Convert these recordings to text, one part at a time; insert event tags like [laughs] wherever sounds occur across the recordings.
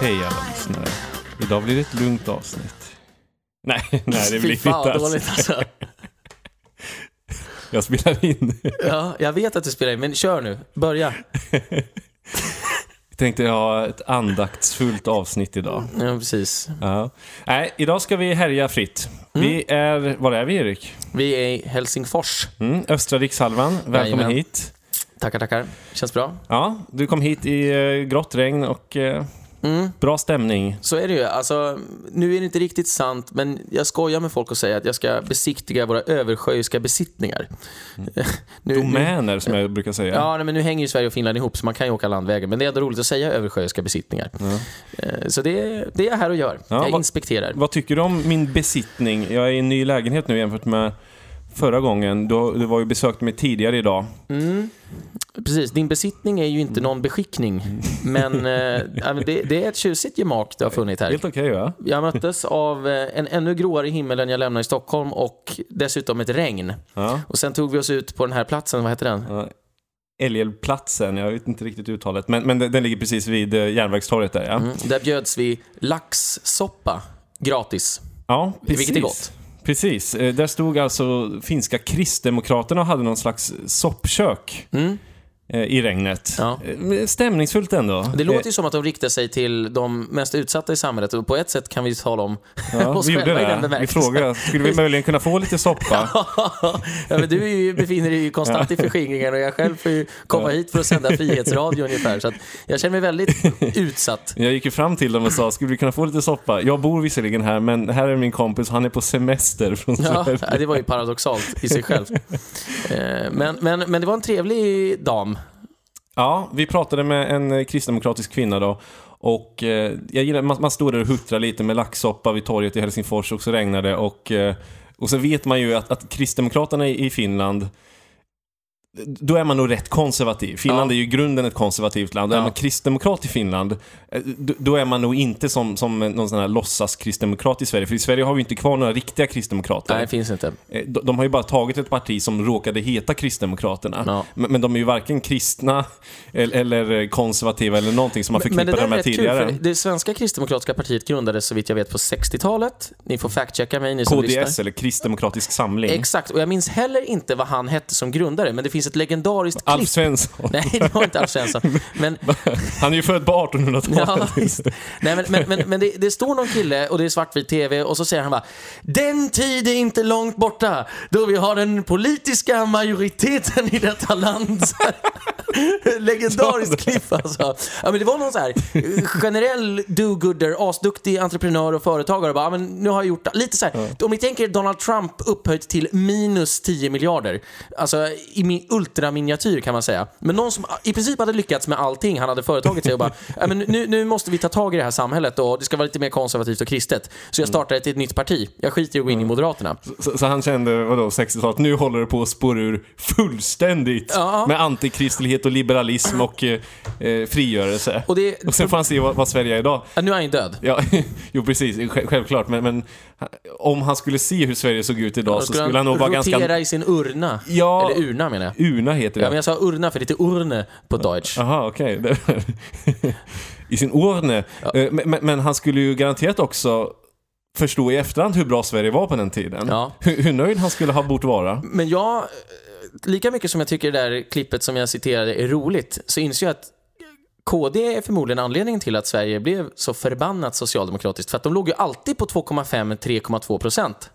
Hej alla lyssnare. Idag blir det ett lugnt avsnitt. Nej, nej det blir Fy inte fan vad alls. dåligt alltså. Jag spelar in. Ja, jag vet att du spelar in, men kör nu. Börja. Jag tänkte ha ett andaktsfullt avsnitt idag. Ja, precis. Ja. Nej, idag ska vi härja fritt. Vi är, var är vi Erik? Vi är i Helsingfors. Mm, östra rikshalvan. Välkommen Jajamän. hit. Tackar, tackar. Känns bra. Ja, du kom hit i eh, grått regn och eh, Mm. bra stämning. Så är det ju. Alltså, nu är det inte riktigt sant, men jag skojar med folk och säger att jag ska besiktiga våra översjöiska besittningar. Nu- [laughs] nu- Domäner som jag brukar säga. Ja, nej, men nu hänger ju Sverige och Finland ihop, så man kan ju åka landvägen. Men det är ändå roligt att säga översjöiska besittningar. Eh, Så det, det är jag här och gör. Ja, jag vad- inspekterar. Vad tycker du om min besittning? Jag är i en ny lägenhet nu jämfört med förra gången. Du, du var ju besökt mig tidigare idag. Mm. Precis, din besittning är ju inte någon beskickning. Men, [laughs] eh, det, det är ett tjusigt gemak du har funnit här. Helt okej va? Jag möttes av eh, en ännu gråare himmel än jag lämnade i Stockholm och dessutom ett regn. Ja. Och sen tog vi oss ut på den här platsen, vad heter den? Ja. Älgälvplatsen, jag vet inte riktigt uttalet, men, men den, den ligger precis vid eh, Järnvägstorget där ja. Mm. Där bjöds vi laxsoppa gratis. Ja, precis. Vilket är gott. Precis. Eh, där stod alltså finska kristdemokraterna och hade någon slags soppkök Mm eh, i regnet. Ja. Eh, Stämningsfullt ändå. Det låter ju som att de riktar sig till de mest utsatta i samhället och på ett sätt kan vi tala om Ja, [laughs] oss vi själva i den det. Vi bemärkelsen. frågade, skulle vi möjligen kunna få lite soppa? [laughs] ja, men du ju, befinner dig ju konstant i förskingringen och jag själv får ju komma hit för att sända Frihetsradio ungefär. Så jag känner mig väldigt utsatt. Jag gick ju fram till dem och sa, skulle vi kunna få lite soppa? Jag bor visserligen här, men här är min kompis, han är på semester från Ja, Sverige. det var ju paradoxalt i sig själv. [laughs] Eh, Men, men, men det var en trevlig dam. Ja, vi pratade med en eh, kristdemokratisk kvinna då. Och eh, jag gillar, man, man står där och huttrar lite med laxsoppa vid torget i Helsingfors och så regnade det. Och, eh, och så vet man ju att, att Kristdemokraterna i, i Finland då är man nog rätt konservativ. Finland Ja. är ju i grunden ett konservativt land. Ja. är man kristdemokrat i Finland, eh, då, är man nog inte som, som någon sån här låtsas-kristdemokrat i Sverige. För i Sverige har vi inte kvar några riktiga kristdemokrater. Nej, det finns inte. Eh, De, de har ju bara tagit ett parti som råkade heta Kristdemokraterna. Ja. Men, men de är ju varken kristna eller, eller konservativa eller någonting som man Men det förknippar där dem med tidigare. kul, det svenska kristdemokratiska partiet grundades så vitt jag vet på 60-talet. Ni får fact-checka mig, ni som KDS lyssnar. eller Kristdemokratisk Samling. Exakt, och jag minns heller inte vad han hette som grundare, men det finns ett legendariskt Alf klipp. Svensson. Nej, det var inte Alf Svensson. Men, [laughs] Han är ju född på 1800-talet. Ja. Nej, men, men, men, men det, det står någon kille och det är svartvit TV och så säger han bara Den tid är inte långt borta då vi har den politiska majoriteten i detta land. [laughs] Legendariskt klipp alltså. Ja, men det var någon så här eh, generell do-gooder, asduktig entreprenör och företagare. Bara, men nu har jag gjort lite så här. Om ni tänker Donald Trump upphöjt till minus 10 miljarder. Alltså i min ultraminiatyr kan man säga. Men någon som i princip hade lyckats med allting han hade företagit sig och bara, [laughs] men nu, nu måste vi ta tag i det här samhället och det ska vara lite mer konservativt och kristet. Så jag startar ett, ett nytt parti. Jag skiter i att gå in i Moderaterna. Så, så han kände, vadå, 60-talet, nu håller det på att spåra ur fullständigt Ja. med antikristlighet och liberalism och eh, eh, frigörelse. Och det, Och sen får han se vad, vad Sverige är idag. ja, nu är han ju död. Ja, [laughs] jo precis, sj- självklart. Men, men om han skulle se hur Sverige såg ut idag så skulle skulle han nog vara rotera ganska... i sin urna. Ja. Eller urna menar jag. Urna heter det. Ja, men jag sa urna för det heter urne på Deutsch. Jaha, okej. Det- [laughs] I sin urne. Eh, Men, men, men han skulle ju garanterat också förstå i efterhand hur bra Sverige var på den tiden. Ja. Hur, hur nöjd han skulle ha bort vara. Men jag, eh, lika mycket som jag tycker det där klippet som jag citerade är roligt, så inser jag att KD är förmodligen anledningen till att Sverige blev så förbannat socialdemokratiskt. För att de låg ju alltid på 2,5-3,2 procent.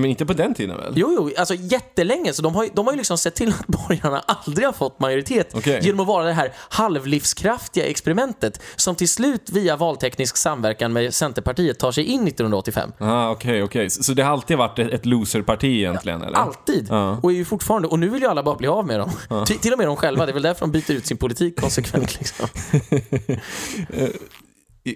Men inte på den tiden väl? Jo, jo, alltså jättelänge. Så de har, de har ju liksom sett till att [laughs] borgarna aldrig har fått majoritet Okej. genom att vara det här halvlivskraftiga experimentet som till slut via valteknisk samverkan med Centerpartiet tar sig in 1985. Ah, okej, okej. Så, så det har alltid varit ett, loserparti egentligen, eller? Alltid. Ja. Och är ju fortfarande, och nu vill ju alla bara bli av med dem. Till, till och med de själva, det är väl därför de byter ut sin politik konsekvent [laughs] liksom.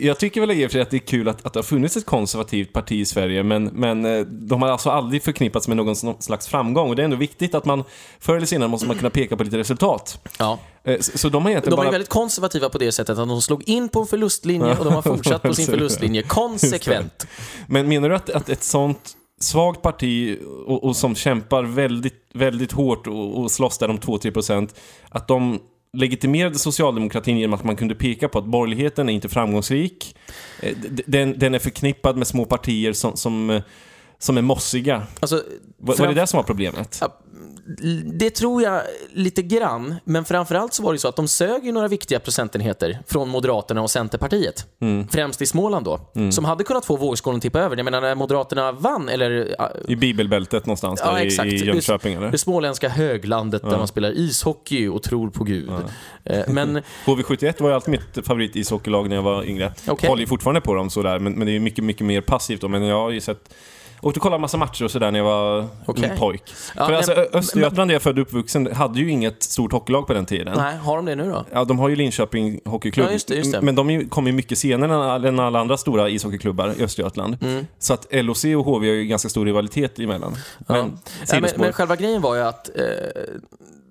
Jag tycker väl i och för sig att det är kul att, att det har funnits ett konservativt parti i Sverige, men, men eh, de har alltså aldrig förknippats med någon slags framgång. Och det är ändå viktigt att man, förr eller senare måste man kunna peka på lite resultat. Ja. Eh, Så, så de har egentligen De är bara... väldigt konservativa på det sättet att de slog in på en förlustlinje och de har [laughs] fortsatt på sin förlustlinje konsekvent. Men menar du att, att ett sånt svagt parti och, och som kämpar väldigt, väldigt hårt och, och slåss där om 2-3 procent, att de legitimerade socialdemokratin genom att man kunde peka på att borgerligheten är inte framgångsrik. Eh, den, den är förknippad med små partier som, som, eh, som är mossiga. Alltså, Var, var det det som var problemet? Ja, Det tror jag lite grann, men framförallt så var det så att de sög ju några viktiga procentenheter från Moderaterna och Centerpartiet. Mm. Främst i Småland då, som hade kunnat få vågskålen att tippa över. Jag menar när Moderaterna vann, eller ja, I bibelbältet någonstans Ja, exakt. i Jönköping eller? det småländska höglandet där man spelar ishockey och tror på Gud. Eh, Men [laughs] HV71 var ju alltid mitt favorit ishockeylag när jag var yngre. Okej. Håller ju fortfarande på dem sådär, men, men det är ju mycket, mycket mer passivt då. Men jag har ju sett... Åkte och kollade massa matcher och sådär när jag var Okej. ung pojk. Ja, För alltså, men- Ö- Östergötland där jag är född och uppvuxen hade ju inget stort hockeylag på den tiden. nej, har de det nu då? Ja, de har ju Linköping Hockeyklubb. Ja, just det, just det. Men de kom ju mycket senare än alla- andra stora ishockeyklubbar i Östergötland. Mm. Så att LOC och HV har ju ganska stor rivalitet emellan. Men, Ja. Nej, men, men själva grejen var ju att eh,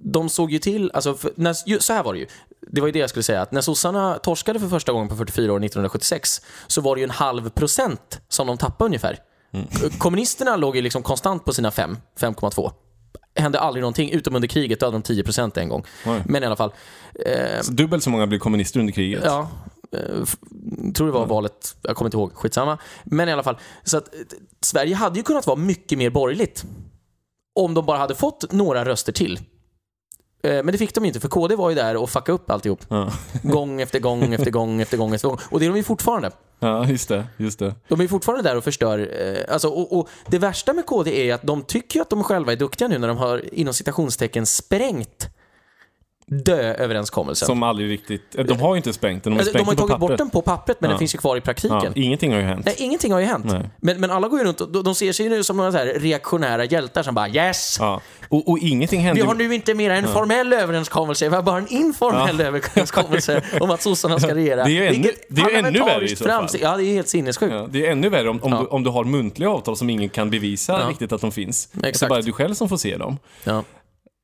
de såg ju till, alltså för, när, så här var det ju. Det var ju det jag skulle säga, att när sossarna torskade för första gången på 44 år 1976 så var det ju en halv procent som de tappade ungefär. Mm. Kommunisterna låg ju liksom konstant på sina 5, 5,2. Hände aldrig någonting, utom under kriget, då hade de 10 procent en gång. Oj. Men i alla fall, eh, Så dubbelt så många blev kommunister under kriget. Ja, eh, tror det var valet, jag kommer inte ihåg, skitsamma. Men i alla fall, så att eh, Sverige hade ju kunnat vara mycket mer borgerligt. Om de bara hade fått några röster till. Eh, Men det fick de inte, för KD var ju där och fuckade upp alltihop. Ja. Gång efter gång efter gång efter gång efter gång. Och det är de ju fortfarande. ja, just det. Just det. De är fortfarande där och förstör. eh, Alltså, och, och det värsta med KD är att de tycker att de själva är duktiga nu när de har inom citationstecken sprängt dö-överenskommelsen. Som aldrig riktigt... eh, De har ju inte sprängt den, de har Alltså, de har tagit bort den på pappret, men Ja. den finns ju kvar i praktiken. Ja, ingenting har ju hänt. Nej, ingenting har ju hänt. Nej. Men, men alla går ju runt och de, ser sig ju nu som några så här reaktionära hjältar som bara yes! Ja. Och, och ingenting Vi hände har nu inte mer en formell överenskommelse, vi har bara en informell överenskommelse [laughs] om att sossarna ska regera. Det är ju ännu- det är ännu värre i så fall. Ja, det är helt sinnessjukt. Ja, det är ännu värre om, om, Ja. du, om du har muntliga avtal som ingen kan bevisa Ja. riktigt att de finns. Att det Exakt. bara är du själv som får se dem.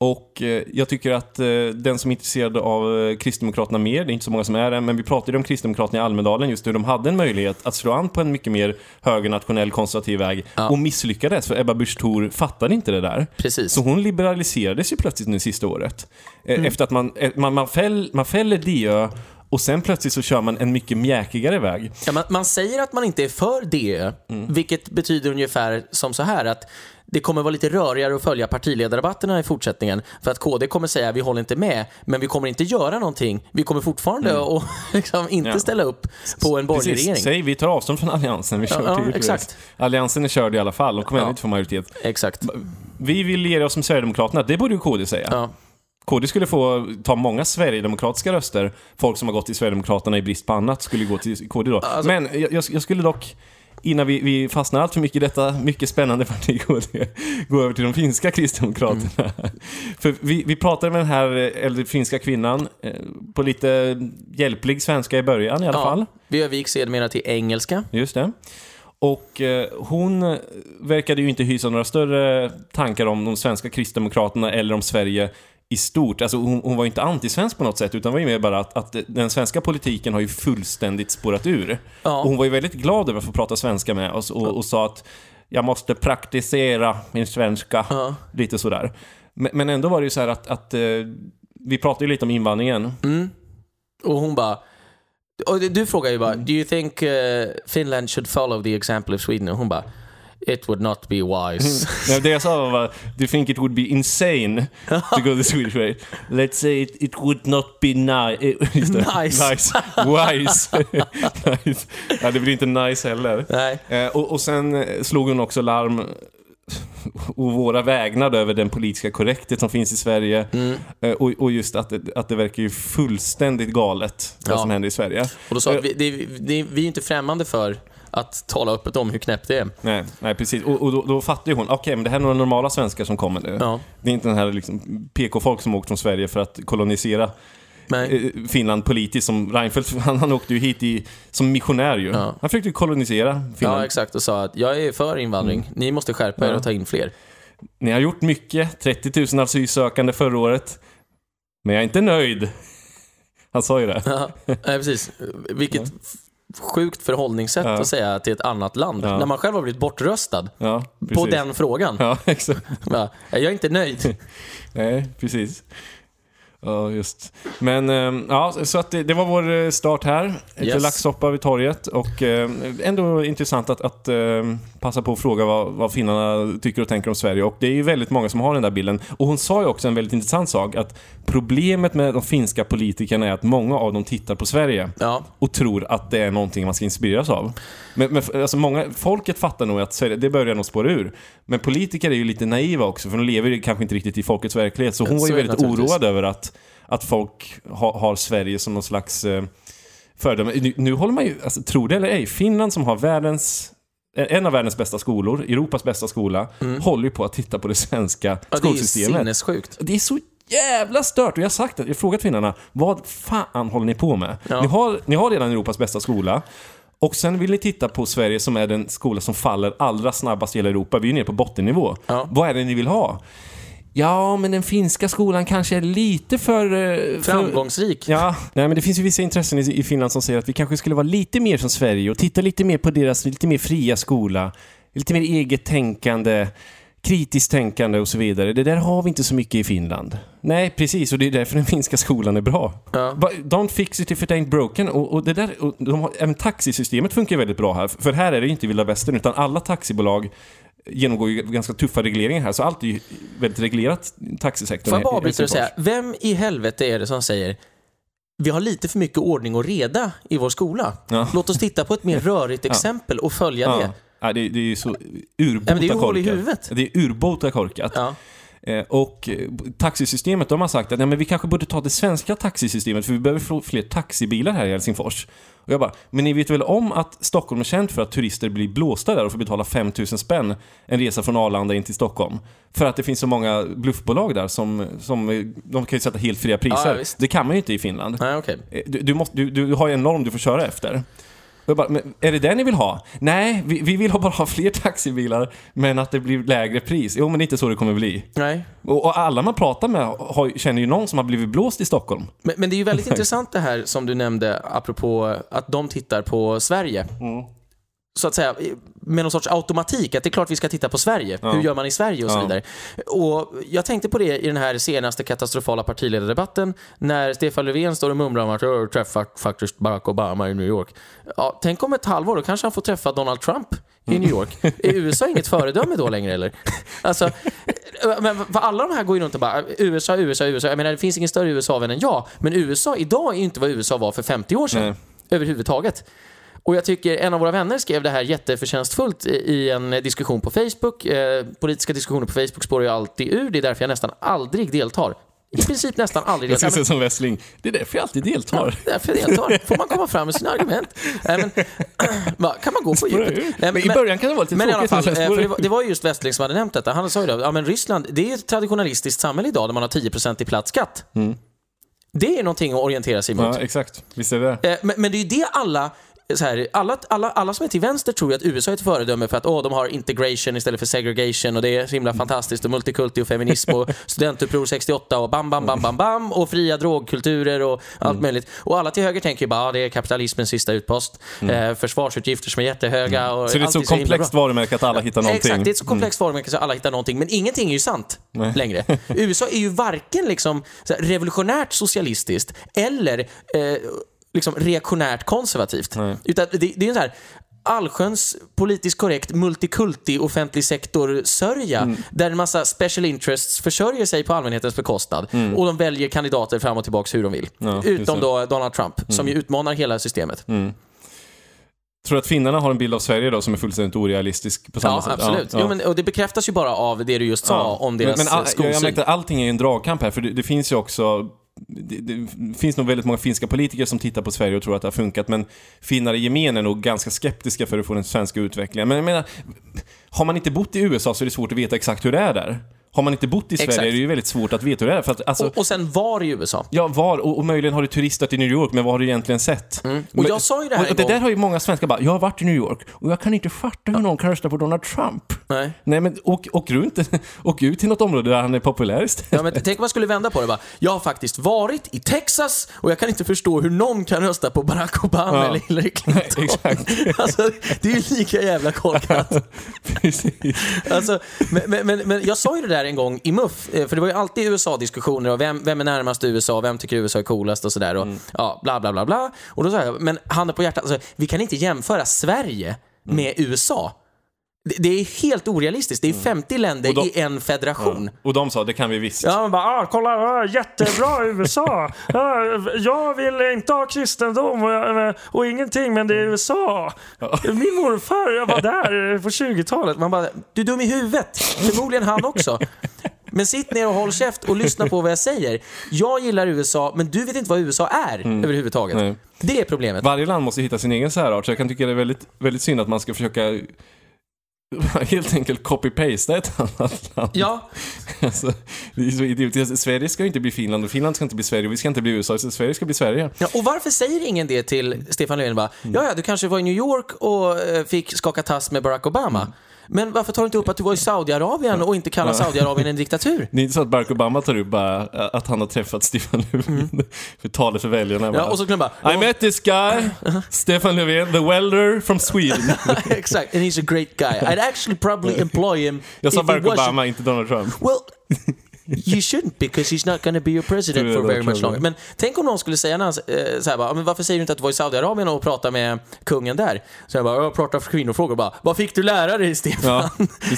Och eh, jag tycker att eh, den som är intresserad av eh, Kristdemokraterna mer, det är inte så många som är det, men vi pratade om Kristdemokraterna i Almedalen, just hur de hade en möjlighet att slå an på en mycket mer högernationell konservativ väg Ja. och misslyckades, för Ebba Busch Thor fattade inte det där. Precis. Så hon liberaliserades ju plötsligt nu sista året. Mm. Efter att man, man, man, fäll, man fäller DÖ och sen plötsligt så kör man en mycket mjäkigare väg. Ja, man, man säger att man inte är för DÖ, Mm. vilket betyder ungefär som så här att det kommer vara lite rörigare att följa partiledardebatterna i fortsättningen. För att KD kommer säga vi håller inte med, men vi kommer inte göra någonting. Vi kommer fortfarande att [laughs] liksom inte Mm. Ja. ställa upp på en borgerlig Precis, regering. säg vi tar avstånd från Alliansen, vi kör ja, till exakt. Alliansen är körd i alla fall, de kommer Ja. inte få majoritet. Exakt. Vi vill liera oss med Sverigedemokraterna, det borde ju KD säga. Ja. KD skulle få ta många sverigedemokratiska röster. Folk som har gått till Sverigedemokraterna i brist på annat skulle gå till KD då. Alltså- Men jag, jag skulle dock, innan vi, vi fastnar allt för mycket i detta mycket spännande [laughs] parti KD, gå över till de finska kristdemokraterna. [laughs] för vi, vi pratade med den här äldre finska kvinnan eh, på lite hjälplig svenska i början i alla fall. Ja. Vi övergick sedermera till engelska. Just det. Och eh, hon verkade ju inte hysa några större tankar om de svenska kristdemokraterna eller om Sverige i stort. Alltså hon, hon var ju inte antisvensk på något sätt, utan var ju mer bara att, att den svenska politiken har ju fullständigt spårat ur. Ja. Och hon var ju väldigt glad över att få prata svenska med oss och, och sa att jag måste praktisera min svenska, Ja. lite sådär. Men, men ändå var det ju så här att, att eh, vi pratade ju lite om invandringen. Mm. Och hon bara... Och du frågar ju bara, do you think uh, Finland should follow the example of Sweden? Och hon bara, it would not be wise. [laughs] Nej, det jag sa var, do you think it would be insane to go the Swedish way? Let's say it, it would not be nice. [laughs] Just det. Nice. nice. Wise. [laughs] nice. Ja, det blir inte nice heller. Nej. Eh, och, och sen eh, slog hon också larm och våra vägnar över den politiska korrekthet som finns i Sverige. Mm. Eh, och, och just att, det- att det verkar ju fullständigt galet, det Ja. som händer i Sverige. Och då sa vi, det, det, vi är inte främmande för att tala öppet om hur knäppt det är. Nej, nej precis. Och, och då, då fattar ju hon, okej, men det här är några normala svenskar som kommer nu. Ja. Det är inte den här liksom PK-folk som åkt från Sverige för att kolonisera Nej. eh, Finland politiskt som Reinfeldt. Han, han åkte ju hit i, som missionär ju. Ja. Han försökte ju kolonisera Finland. Ja, exakt. Och sa att jag är för invandring. Ni måste skärpa er Ja. och ta in fler. Ni har gjort mycket, 30 000 asylsökande förra året. Men jag är inte nöjd. Han sa ju det. Ja, nej, precis. Vilket sjukt förhållningssätt Ja. att säga till ett annat land. Ja. När man själv har blivit bortröstad Ja, på den frågan. Ja, [laughs] exakt. Ja, jag är inte nöjd. [laughs] Nej, precis. Ja, just. Men ehm, ja, så att det, det var vår eh, start här. Lite Yes. laxsoppa vid torget och eh, ändå intressant att, att ehm, passa på att fråga vad, vad finnarna tycker och tänker om Sverige. Och det är ju väldigt många som har den där bilden. Och hon sa ju också en väldigt intressant sak att problemet med de finska politikerna är att många av dem tittar på Sverige Ja, och tror att det är någonting man ska inspireras av. Men, men alltså många, folket fattar nog att Sverige, det börjar nog spåra ur. Men politiker är ju lite naiva också, för de lever ju kanske inte riktigt i folkets verklighet. Så hon var ju väldigt oroad över att, att folk ha, har Sverige som någon slags eh, föredöme. Nu, nu håller man ju, alltså, tro det eller ej, Finland som har världens en av världens bästa skolor, Europas bästa skola, håller ju på att titta på det svenska Mm. ja det är skolsystemet. sinnessjukt. Det är så jävla stört och jag har sagt det, jag har frågat finnarna, vad fan håller ni på med? Ja. Ni, har, ni har redan Europas bästa skola och sen vill ni titta på Sverige som är den skola som faller allra snabbast i hela Europa. Vi är nere på bottennivå. Ja. Vad är det ni vill ha? Ja, men den finska skolan kanske är lite för... eh, för Framgångsrik. Ja, nej men det finns ju vissa intressen i, i Finland som säger att vi kanske skulle vara lite mer som Sverige och titta lite mer på deras lite mer fria skola. Lite mer eget tänkande, kritiskt tänkande och så vidare. Det där har vi inte så mycket i Finland. Nej, precis, och det är därför den finska skolan är bra. Ja. Don't fix it if it ain't broken. Och, och det där, och de har, även taxisystemet funkar väldigt bra här. För här är det inte vilda västern, utan alla taxibolag genomgår ju ganska tuffa regleringar här, så allt är ju väldigt reglerat taxisektorn. Får jag bara avbryta och säga, vem i helvete är det som säger vi har lite för mycket ordning och reda i vår skola. Ja. Låt oss titta på ett mer [laughs] rörigt exempel och följa det. Ja. Ja, det, det är ju så urbota korkat. huvudet. Det är urbota korkat. Ja. Eh, och taxisystemet, de har sagt att nej, men vi kanske borde ta det svenska taxisystemet för vi behöver få fler taxibilar här i Helsingfors. Och jag bara, men ni vet väl om att Stockholm är känt för att turister blir blåsta där och får betala 5000 spänn en resa från Arlanda in till Stockholm? För att det finns så många bluffbolag där som, som de kan ju sätta helt fria priser. Ja, det kan man ju inte i Finland. Nej, okej. Eh, Du, du, måste, du, du har ju en norm du får köra efter. Jag bara, men är det det ni vill ha? Nej, vi, vi vill ha bara ha [laughs] fler taxibilar, men att det blir lägre pris. Jo, men det är inte så det kommer bli. Nej. Och, och alla man pratar med har, känner ju någon som har blivit blåst i Stockholm. Men, men det är ju väldigt [laughs] intressant det här som du nämnde apropå att de tittar på Sverige. Så att säga, med någon sorts automatik, att det är klart vi ska titta på Sverige. Hur gör man i Sverige och så Ja. vidare. Och jag tänkte på det i den här senaste katastrofala partiledardebatten när Stefan Löfven står och mumlar om att jag har träffat faktiskt Barack Obama i New York. Ja, tänk om ett halvår, då kanske han får träffa Donald Trump i New York. Är USA inget föredöme då längre eller? Alltså, men för alla de här går ju runt och bara USA, USA, USA. Jag menar det finns ingen större USA-vän än jag. Men USA idag är ju inte vad USA var för 50 år sedan. Nej. Överhuvudtaget. Och jag tycker en av våra vänner skrev det här jätteförtjänstfullt i en diskussion på Facebook. Eh, politiska diskussioner på Facebook spårar ju alltid ur. Det är därför jag nästan aldrig deltar. I princip nästan aldrig Jag ska deltar. säga som Wessling, det är därför jag alltid deltar. Ja, därför jag deltar. Får man komma fram med sina argument. [laughs] Nej, men, [clears throat] kan man gå på djupet? Nej, Men i början kan det vara lite men i alla tråkigt, fall, eh, för det, var, det var ju just Westling som hade nämnt detta. Han sa ju det, ja men Ryssland, det är ett traditionalistiskt samhälle idag där man har 10% i platt skatt. Det är någonting att orientera sig mot. Ja, exakt. Visst är det Eh, Men, men det är ju det alla så här, alla, alla, alla som är till vänster tror ju att USA är ett föredöme för att åh, de har integration istället för segregation och det är så himla fantastiskt och multikulti och feminism och [laughs] studentuppror 68 och bam, bam, bam, bam, bam och fria drogkulturer och allt möjligt. Och alla till höger tänker ju bara ah, det är kapitalismens sista utpost. Eh, försvarsutgifter som är jättehöga och Så det är ett så komplext varumärke att alla hittar någonting. Exakt, det är ett så komplext varumärke så alla hittar någonting. Men ingenting är ju sant Nej. längre. [laughs] USA är ju varken liksom här, revolutionärt socialistiskt eller eh, liksom reaktionärt konservativt. Nej. Utan det, det är en så här allsköns politiskt korrekt multikulti offentlig sektor-sörja Mm. där en massa special interests försörjer sig på allmänhetens bekostnad och de väljer kandidater fram och tillbaka hur de vill. Mm. Ja, Utom. Mm. då Donald Trump som ju utmanar hela systemet. Tror du att finnarna har en bild av Sverige då som är fullständigt orealistisk på samma Ja, sätt? absolut. Ja, Jo, men, och det bekräftas ju bara av det du just sa Ja. om deras men, men all, jag, skolsyn. jag märkte att allting är ju en dragkamp här, för det, det finns ju också det, det finns nog väldigt många finska politiker som tittar på Sverige och tror att det har funkat, men finnar i gemen är nog ganska skeptiska för att få den svenska utvecklingen. Men jag menar, har man inte bott i USA så är det svårt att veta exakt hur det är där har man inte bott i Sverige Exakt. är det ju väldigt svårt att veta hur det är. För att, alltså, Och, och sen var i USA. Ja, var, och, och möjligen har du turistat i New York, men vad har du egentligen sett? Mm. Och jag sa ju det här och, det där har ju många svenskar bara, jag har varit i New York och jag kan inte fatta hur någon kan rösta på Donald Trump. Nej. Nej, men åk, åk runt, [laughs] åk ut till något område där han är populär istället. Ja, men tänk om man skulle vända på det bara. Jag har faktiskt varit i Texas och jag kan inte förstå hur någon kan rösta på Barack Obama Ja. eller Hillary [laughs] Clinton. Exakt. [laughs] Alltså, det är ju lika jävla korkat. Precis. Alltså, men, men, men, men jag sa ju det där en gång i MUF, eh, för det var ju alltid USA-diskussioner och vem, vem är närmast USA, vem tycker USA är coolast och sådär och ja, bla bla bla bla. Och då sa jag, men handen på hjärtat, alltså, vi kan inte jämföra Sverige med USA. Det, är helt orealistiskt, det är 50 länder Och då- i en federation. Och de sa, det kan vi visst. Ja, man bara, ah, kolla, ah, jättebra [laughs] USA. Ah, jag vill inte ha kristendom och, och ingenting, men det är USA. Min morfar, jag var [laughs] där på 20-talet. Man bara, du är dum i huvudet. Förmodligen han också. Men sitt ner och håll käft och lyssna på vad jag säger. Jag gillar USA, men du vet inte vad USA är överhuvudtaget. Nej. Det är problemet. Varje land måste hitta sin egen särart, så jag kan tycka det är väldigt, väldigt synd att man ska försöka [laughs] helt enkelt copy-pasta ett annat land. Ja, [laughs] Alltså, det är så idiotiskt. Sverige ska ju inte bli Finland och Finland ska inte bli Sverige och vi ska inte bli USA, så Sverige ska bli Sverige. ja, och varför säger ingen det till Stefan Löfven? Bara, ja, ja, du kanske var i New York och eh, fick skaka tass med Barack Obama. Men varför tar du inte upp att du var i Saudiarabien och inte kallar Saudiarabien en diktatur? [laughs] Det är inte så att Barack Obama tar upp bara att han har träffat Stefan Löfven [laughs] för talet för väljarna. Mm. Ja, bara, och så glömmer bara, I met this guy, Stefan Löfven, the welder from Sweden. [laughs] Exakt, and he's a great guy. I'd actually probably employ him Jag sa Barack Obama, inte Donald Trump. Well, you shouldn't because he's not to be your president for very much longer. Men tänk om någon skulle säga när han, eh, så här bara, men varför säger du inte att du var i Saudiarabien och pratade med kungen där? Så jag bara, jag pratar för kvinnofrågor bara, vad fick du lära dig [laughs] Stefan?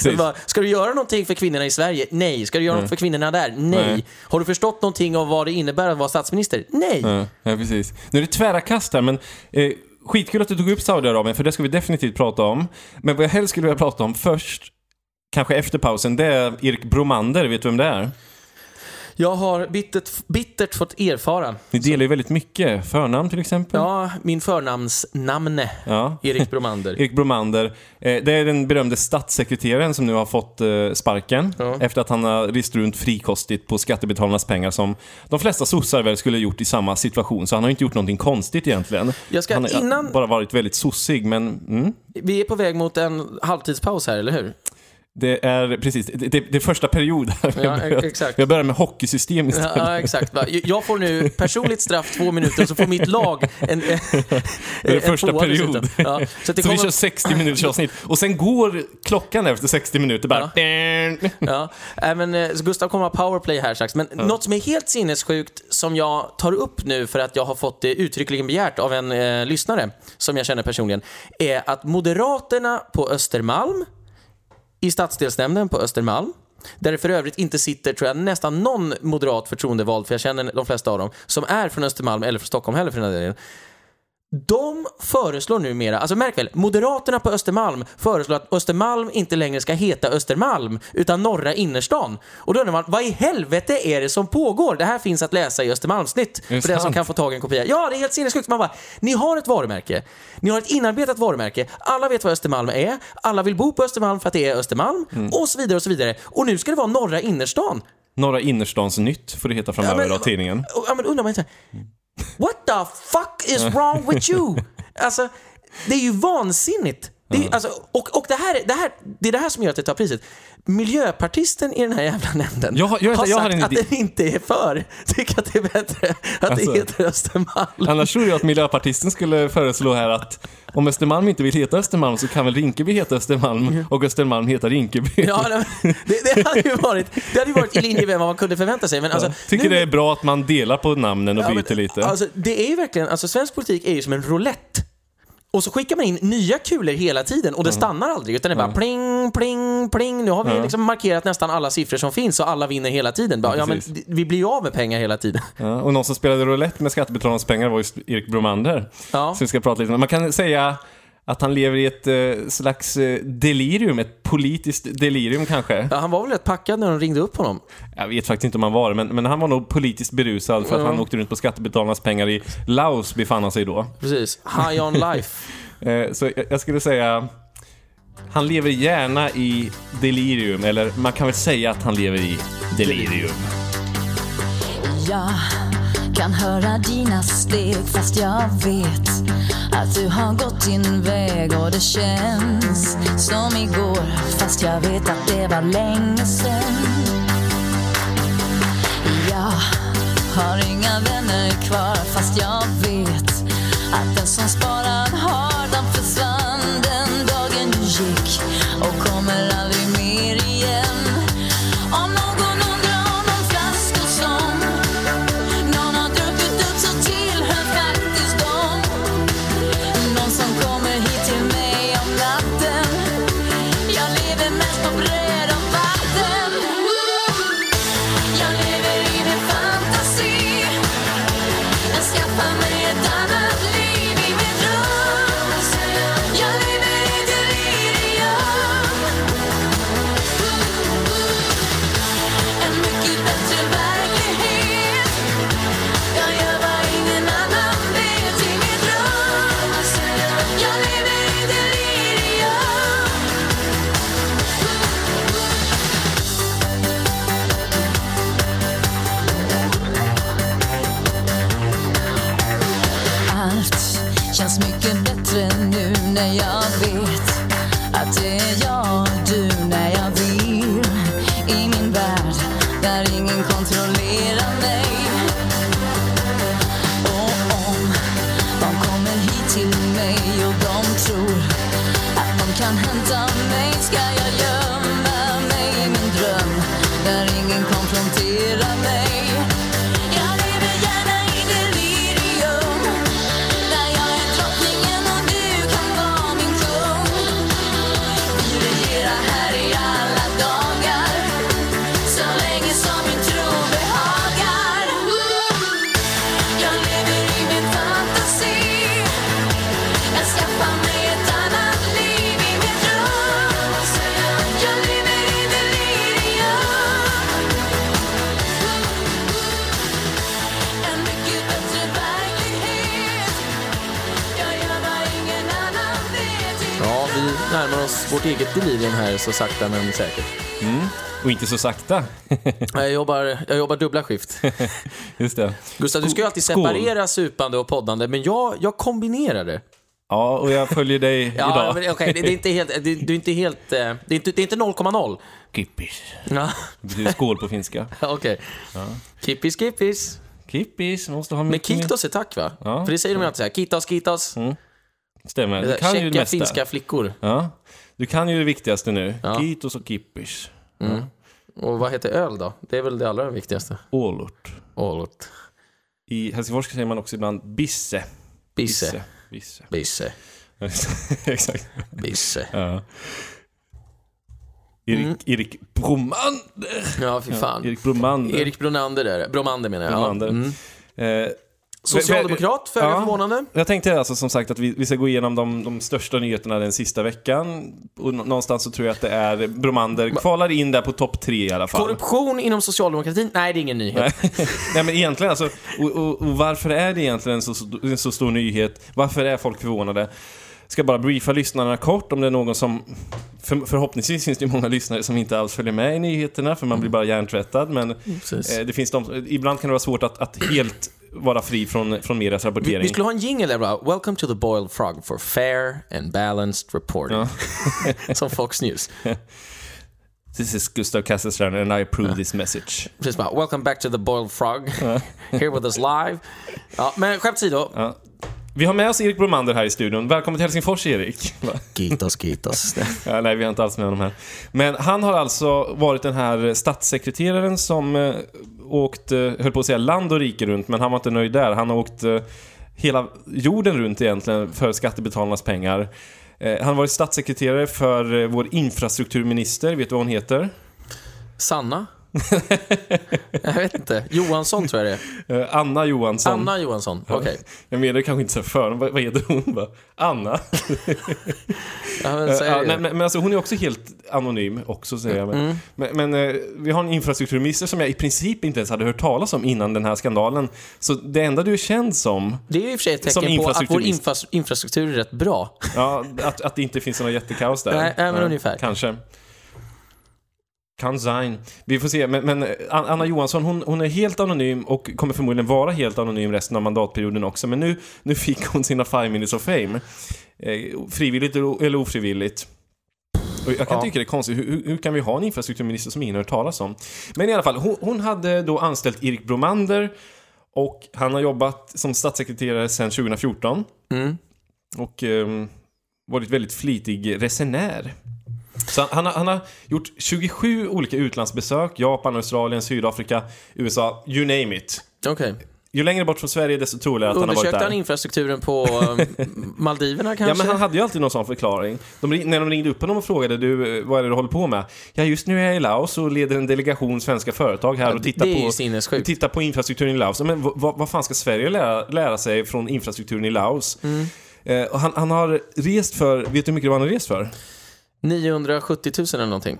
Ja, bara, Ska du göra någonting för kvinnorna i Sverige? Nej. Ska du göra något för kvinnorna där? Nej. Nej. Har du förstått någonting av vad det innebär att vara statsminister? Nej. Ja, ja, precis. Nu är det tvära kast här, men eh, skitkul att du tog upp Saudiarabien, för det ska vi definitivt prata om. Men vad jag helst skulle vilja prata om först, kanske efter pausen, det är Erik Bromander. Vet du vem det är? Jag har bittert, bittert fått erfara. Ni delar ju väldigt mycket. Förnamn till exempel. Ja, min förnamnsnamne, Ja. Erik [laughs] Bromander. Erik Bromander. Eh, det är den berömde statssekreteraren som nu har fått eh, sparken Ja. efter att han har rist runt frikostigt på skattebetalarnas pengar som de flesta sossar väl skulle ha gjort i samma situation. Så han har inte gjort någonting konstigt egentligen. Jag ska han har innan- bara varit väldigt sossig, men mm, Vi är på väg mot en halvtidspaus här, eller hur? Det är precis, det, det, det är första period här. Ja, Jag. Jag börjar med hockeysystem istället. Ja, ja, exakt. Va? Jag får nu personligt straff två minuter och så får mitt lag en, en, Det är [laughs] första tvåa period. dessutom. Ja, så Så vi kör 60 minuters avsnitt. Och sen går klockan efter 60 minuter bara... ja, äh, men, eh, så Gustav kommer ha powerplay här strax. Men något som är helt sinnessjukt som jag tar upp nu för att jag har fått det uttryckligen begärt av en eh, lyssnare som jag känner personligen är att Moderaterna på Östermalm i stadsdelsnämnden på Östermalm där det för övrigt inte sitter, tror jag, nästan någon moderat förtroendevald, för jag känner de flesta av dem, som är från Östermalm eller från Stockholm heller för den här delen. De föreslår numera, alltså märk väl, Moderaterna på Östermalm föreslår att Östermalm inte längre ska heta Östermalm, utan Norra innerstan. Och då undrar man, vad i helvete är det som pågår? Det här finns att läsa i Östermalmsnytt, för den som kan få tag i en kopia. Ja, det är helt sinnessjukt. Man bara, ni har ett varumärke. Ni har ett inarbetat varumärke. Alla vet vad Östermalm är. Alla vill bo på Östermalm för att det är Östermalm. Mm. Och så vidare och så vidare. Och nu ska det vara Norra innerstan. Norra innerstans nytt får det heta framöver Ja, men- av tidningen. Ja, men undrar man inte, what the fuck is wrong with you? [laughs] Alltså, det är ju vansinnigt. Det är, alltså, och och det, här, det, här, det är det här som gör att det tar priset. Miljöpartisten i den här jävla nämnden Jag har- jag vet- har jag har sagt en att idé. den inte är för. Tycker att det är bättre att Alltså. det heter Östermalm. Annars tror jag att miljöpartisten skulle föreslå här att om Östermalm inte vill heta Östermalm så kan väl Rinkeby heta Östermalm och Östermalm heta Rinkeby. Ja, nej, det, det, hade ju varit, det hade ju varit i linje med vad man kunde förvänta sig. Men alltså, Tycker nu- det är bra att man delar på namnen och Ja, men, byter lite. Alltså, det är ju verkligen, alltså svensk politik är ju som en roulette. Och så skickar man in nya kulor hela tiden och det stannar aldrig utan det är bara pling, pling, pling. Nu har vi liksom markerat nästan alla siffror som finns och alla vinner hela tiden. Bara, Ja, men vi blir ju av med pengar hela tiden. Ja, och någon som spelade roulette med skattebetalarnas pengar var ju Erik Bromander. Ja. Så vi ska prata lite om. Man kan säga att han lever i ett eh, slags eh, delirium, ett politiskt delirium kanske. Ja, han var väl rätt packad när de ringde upp honom. Jag vet faktiskt inte om han var men, men han var nog politiskt berusad för att Ja. han åkte runt på skattebetalarnas pengar i Laos befann han sig då. Precis. High on life. [laughs] Eh, så jag, jag skulle säga... Han lever gärna i delirium, eller man kan väl säga att han lever i delirium. Jag kan höra dina steg fast jag vet att du har gått din väg och det känns som igår fast jag vet att det var länge sen. Jag har inga vänner kvar fast jag vet att den som sparar vårt eget delirium här så sakta men säkert. Och inte så sakta. [laughs] Jag jobbar, jag jobbar dubbla skift. [laughs] Just det. Gustav, du ska ju alltid separera supande och poddande, men jag, jag kombinerar det. Ja, och jag följer dig [laughs] Ja, idag. men okej, det, det är inte helt, det, du är inte helt, eh, det är inte, det är inte 0,0. Kippis. Ja, Det betyder skål på finska. okej. Kippis, kippis. Kippis, måste ha Men mycket kiktos är tack va? Ja. För det säger de ju alltid så här, kitos, kitos. Stämmer. Det Du kan ju det mesta. finska flickor. Ja. Du kan ju det viktigaste nu. Ja. Kitos och kippis. Och vad heter öl då? Det är väl det allra viktigaste. Ålort. Ålot. I Helsingfors säger man också ibland bisse. Bisse. Bisse. Bisse. [laughs] Exakt. Bisse. Ja. Erik, Mm. Erik Bromander. Ja, fy fan. Erik Bromander. Erik Bronander där. Bromander menar jag. Bromander. Ja. Mm. Eh, Socialdemokrat, föga Ja. förvånande. Jag tänkte alltså som sagt att vi, vi ska gå igenom de, de största nyheterna den sista veckan. Och nå- någonstans så tror jag att det är Bromander kvalar in där på topp tre i alla fall. Korruption inom socialdemokratin? Nej, det är ingen nyhet. Nej [laughs] men egentligen alltså, och, och, och varför är det egentligen en så, en så stor nyhet? Varför är folk förvånade? Ska bara briefa lyssnarna kort om det är någon som... För, förhoppningsvis finns det ju många lyssnare som inte alls följer med i nyheterna för man blir bara hjärntvättad men Precis. eh, det finns de, ibland kan det vara svårt att, att helt vara fri från, från medias Vi, rapportering. vi skulle ha en jingle där bara. Welcome to the boiled frog for fair and balanced reporting. [laughs] Som Fox News. [laughs] This is Gustav Kasselstrand and I approve this message. Precis bara. Welcome back to the boiled frog. [laughs] Here with us live. Ja, men skämt åsido. Ja. Vi har med oss Erik Bromander här i studion. Välkommen till Helsingfors, Erik. Kitos, kitos. [laughs] Ja, nej, vi har inte alls med honom här. Men han har alltså varit den här statssekreteraren som eh, åkt, eh, höll på att säga land och rike runt, men han var inte nöjd där. Han har åkt eh, hela jorden runt egentligen för skattebetalarnas pengar. Han har varit statssekreterare för vår infrastrukturminister, vet du vad hon heter? Sanna? [laughs] Jag vet inte. Johansson tror jag det är. Eh, Anna Johansson. Anna Johansson. Okej. Jag menar kanske inte så för vad, vad heter hon? Bara, Anna? [laughs] Ja, men Eh, ja, men, men alltså, hon är också helt anonym också säger jag. Men, men, men eh, vi har en infrastrukturminister som jag i princip inte ens hade hört talas om innan den här skandalen. Så det enda du är känd som, Det är ju i och för sig ett tecken på att vår infras- infrastruktur är rätt bra. ja, att, att det inte finns några jättekaos där. Nej, nej, men Ja, ungefär. Kanske. Kan sein. Vi får se, men, men eh, Anna Johansson hon, hon är helt anonym och kommer förmodligen vara helt anonym resten av mandatperioden också. Men nu, nu fick hon sina five minutes of fame. Eh, frivilligt eller ofrivilligt. Och jag kan Ja. tycka det är konstigt, hur, hur- kan vi ha en infrastrukturminister som ingen har hört talas om? Men i alla fall, hon, hon hade då anställt Erik Bromander och han har jobbat som statssekreterare sedan 2014 Mm. och ehm, varit väldigt flitig resenär. Så han, har, han har gjort 27 olika utlandsbesök, Japan, Australien, Sydafrika, USA, you name it. Okej. Ju längre bort från Sverige desto troligare att han har varit Undersökte där. han infrastrukturen på [laughs] eh, Maldiverna Ja, kanske? men han hade ju alltid någon sån förklaring. De, när de ringde upp honom och frågade du, eh, vad är det du håller på med? Ja, just nu är jag i Laos och leder en delegation svenska företag här och tittar på, tittar på infrastrukturen i Laos. Men vad, vad, fan ska Sverige lära, lära sig från infrastrukturen i Laos? Mm. Eh, och han, han har rest för, vet du hur mycket han har rest för? 970 000 eller någonting.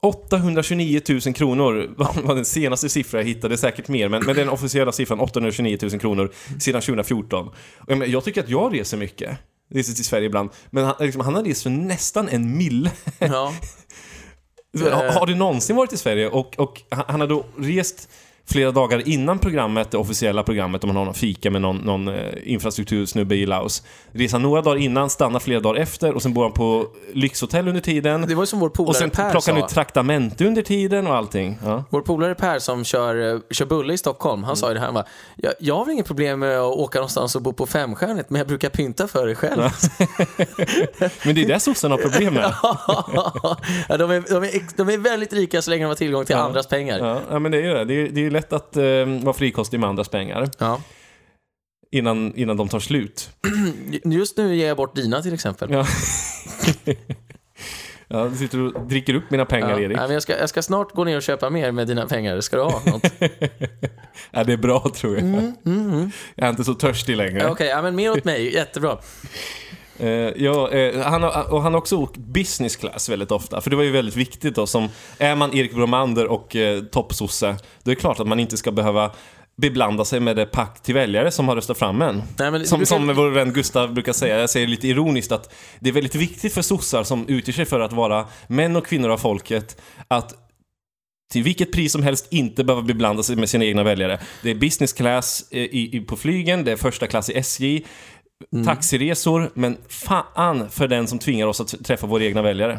829 000 kronor [laughs] var den senaste siffran jag hittade, säkert mer, men, men den officiella siffran 829 000 kronor sedan 2014. Och jag, tycker att jag reser mycket, reser till Sverige ibland, men han, liksom, han har rest för nästan en mille. Ja. [laughs] har, har du någonsin varit i Sverige? Och, och han har då rest flera dagar innan programmet, det officiella programmet, om man har någon fika med någon, någon eh, infrastruktursnubbe i Laos. Reser några dagar innan, stannar flera dagar efter och sen bor han på lyxhotell under tiden. Det var ju som vår Och polare sen Per plockar han sa. ut traktamente under tiden och allting. Ja. Vår polare Per som kör, eh, kör bulle i Stockholm, han sa ju det här, han bara, jag, jag har inget problem med att åka någonstans och bo på femstjärnigt, men jag brukar pynta för det själv. [laughs] Men det är det sossarna har problem med. [laughs] ja, de, är, de, är, de är väldigt rika så länge de har tillgång till andras pengar. Ja, ja, men det är ju det. Det är, det är lätt att eh, vara frikostig med andras pengar Ja. innan, innan de tar slut. [clears throat] Just nu ger jag bort dina till exempel. Ja. [laughs] ja, du sitter och dricker upp mina pengar, Ja, Erik. men jag, ska, jag ska snart gå ner och köpa mer med dina pengar. Ska du ha något? [laughs] Ja, det är bra, tror jag. Jag är inte så törstig längre. Ja, Okej, ja, men mer åt mig. Jättebra. Eh, ja, eh, han, har, och han har också åkt business class väldigt ofta, för det var ju väldigt viktigt då. Som, är man Erik Bromander och eh, toppsosse, då är det klart att man inte ska behöva beblanda sig med det pack till väljare som har röstat fram en. Nej, men som, brukar- som vår vän Gustav brukar säga, jag säger lite ironiskt att det är väldigt viktigt för sossar som utger sig för att vara män och kvinnor av folket att till vilket pris som helst inte behöva beblanda sig med sina egna väljare. Det är business class i, i, på flygen, det är första klass i SJ, taxiresor, men fan för den som tvingar oss att träffa våra egna väljare.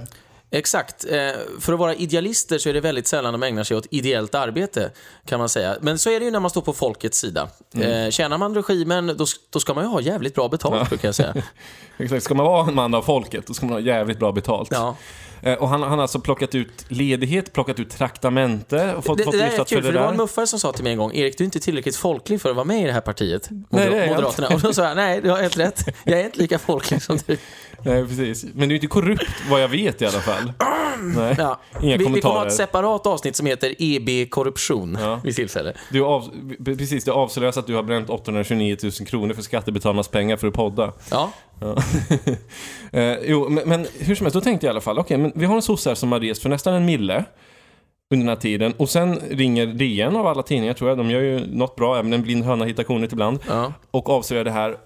Exakt. Eh, för att vara idealister så är det väldigt sällan de ägnar sig åt ideellt arbete, kan man säga. Men så är det ju när man står på folkets sida. Eh, tjänar man regimen, då, då ska man ju ha jävligt bra betalt, brukar jag säga. [laughs] Exakt, ska man vara en man av folket, då ska man ha jävligt bra betalt. Ja. Eh, Och han, han har alltså plockat ut ledighet, plockat ut traktamente och fått, Det, fått det där kul, för det det var en där. muffare som sa till mig en gång, Erik, du är inte tillräckligt folklig för att vara med i det här partiet. Moder- Nej, Moderaterna. Och då sa jag, nej, du har helt rätt. Jag är inte lika folklig som du. Nej, precis. Men du är inte korrupt, vad jag vet i alla fall. [clears throat] Nej. Ja. Inga vi, vi kommer ha ett separat avsnitt som heter EB korruption Ja. [laughs] vid tillfälle. Du av, precis, det avslöjas att du har bränt 829 000 kronor för skattebetalarnas pengar för att podda. Ja. Ja. [laughs] eh, jo, men, men hur som helst, då tänkte jag i alla fall, okej, men vi har en sosse här som har rest för nästan en mille under den här tiden. Och sen ringer DN av alla tidningar tror jag, de gör ju något bra, även en blind höna hittar kornet ibland. Ja. Och avslöjar det här.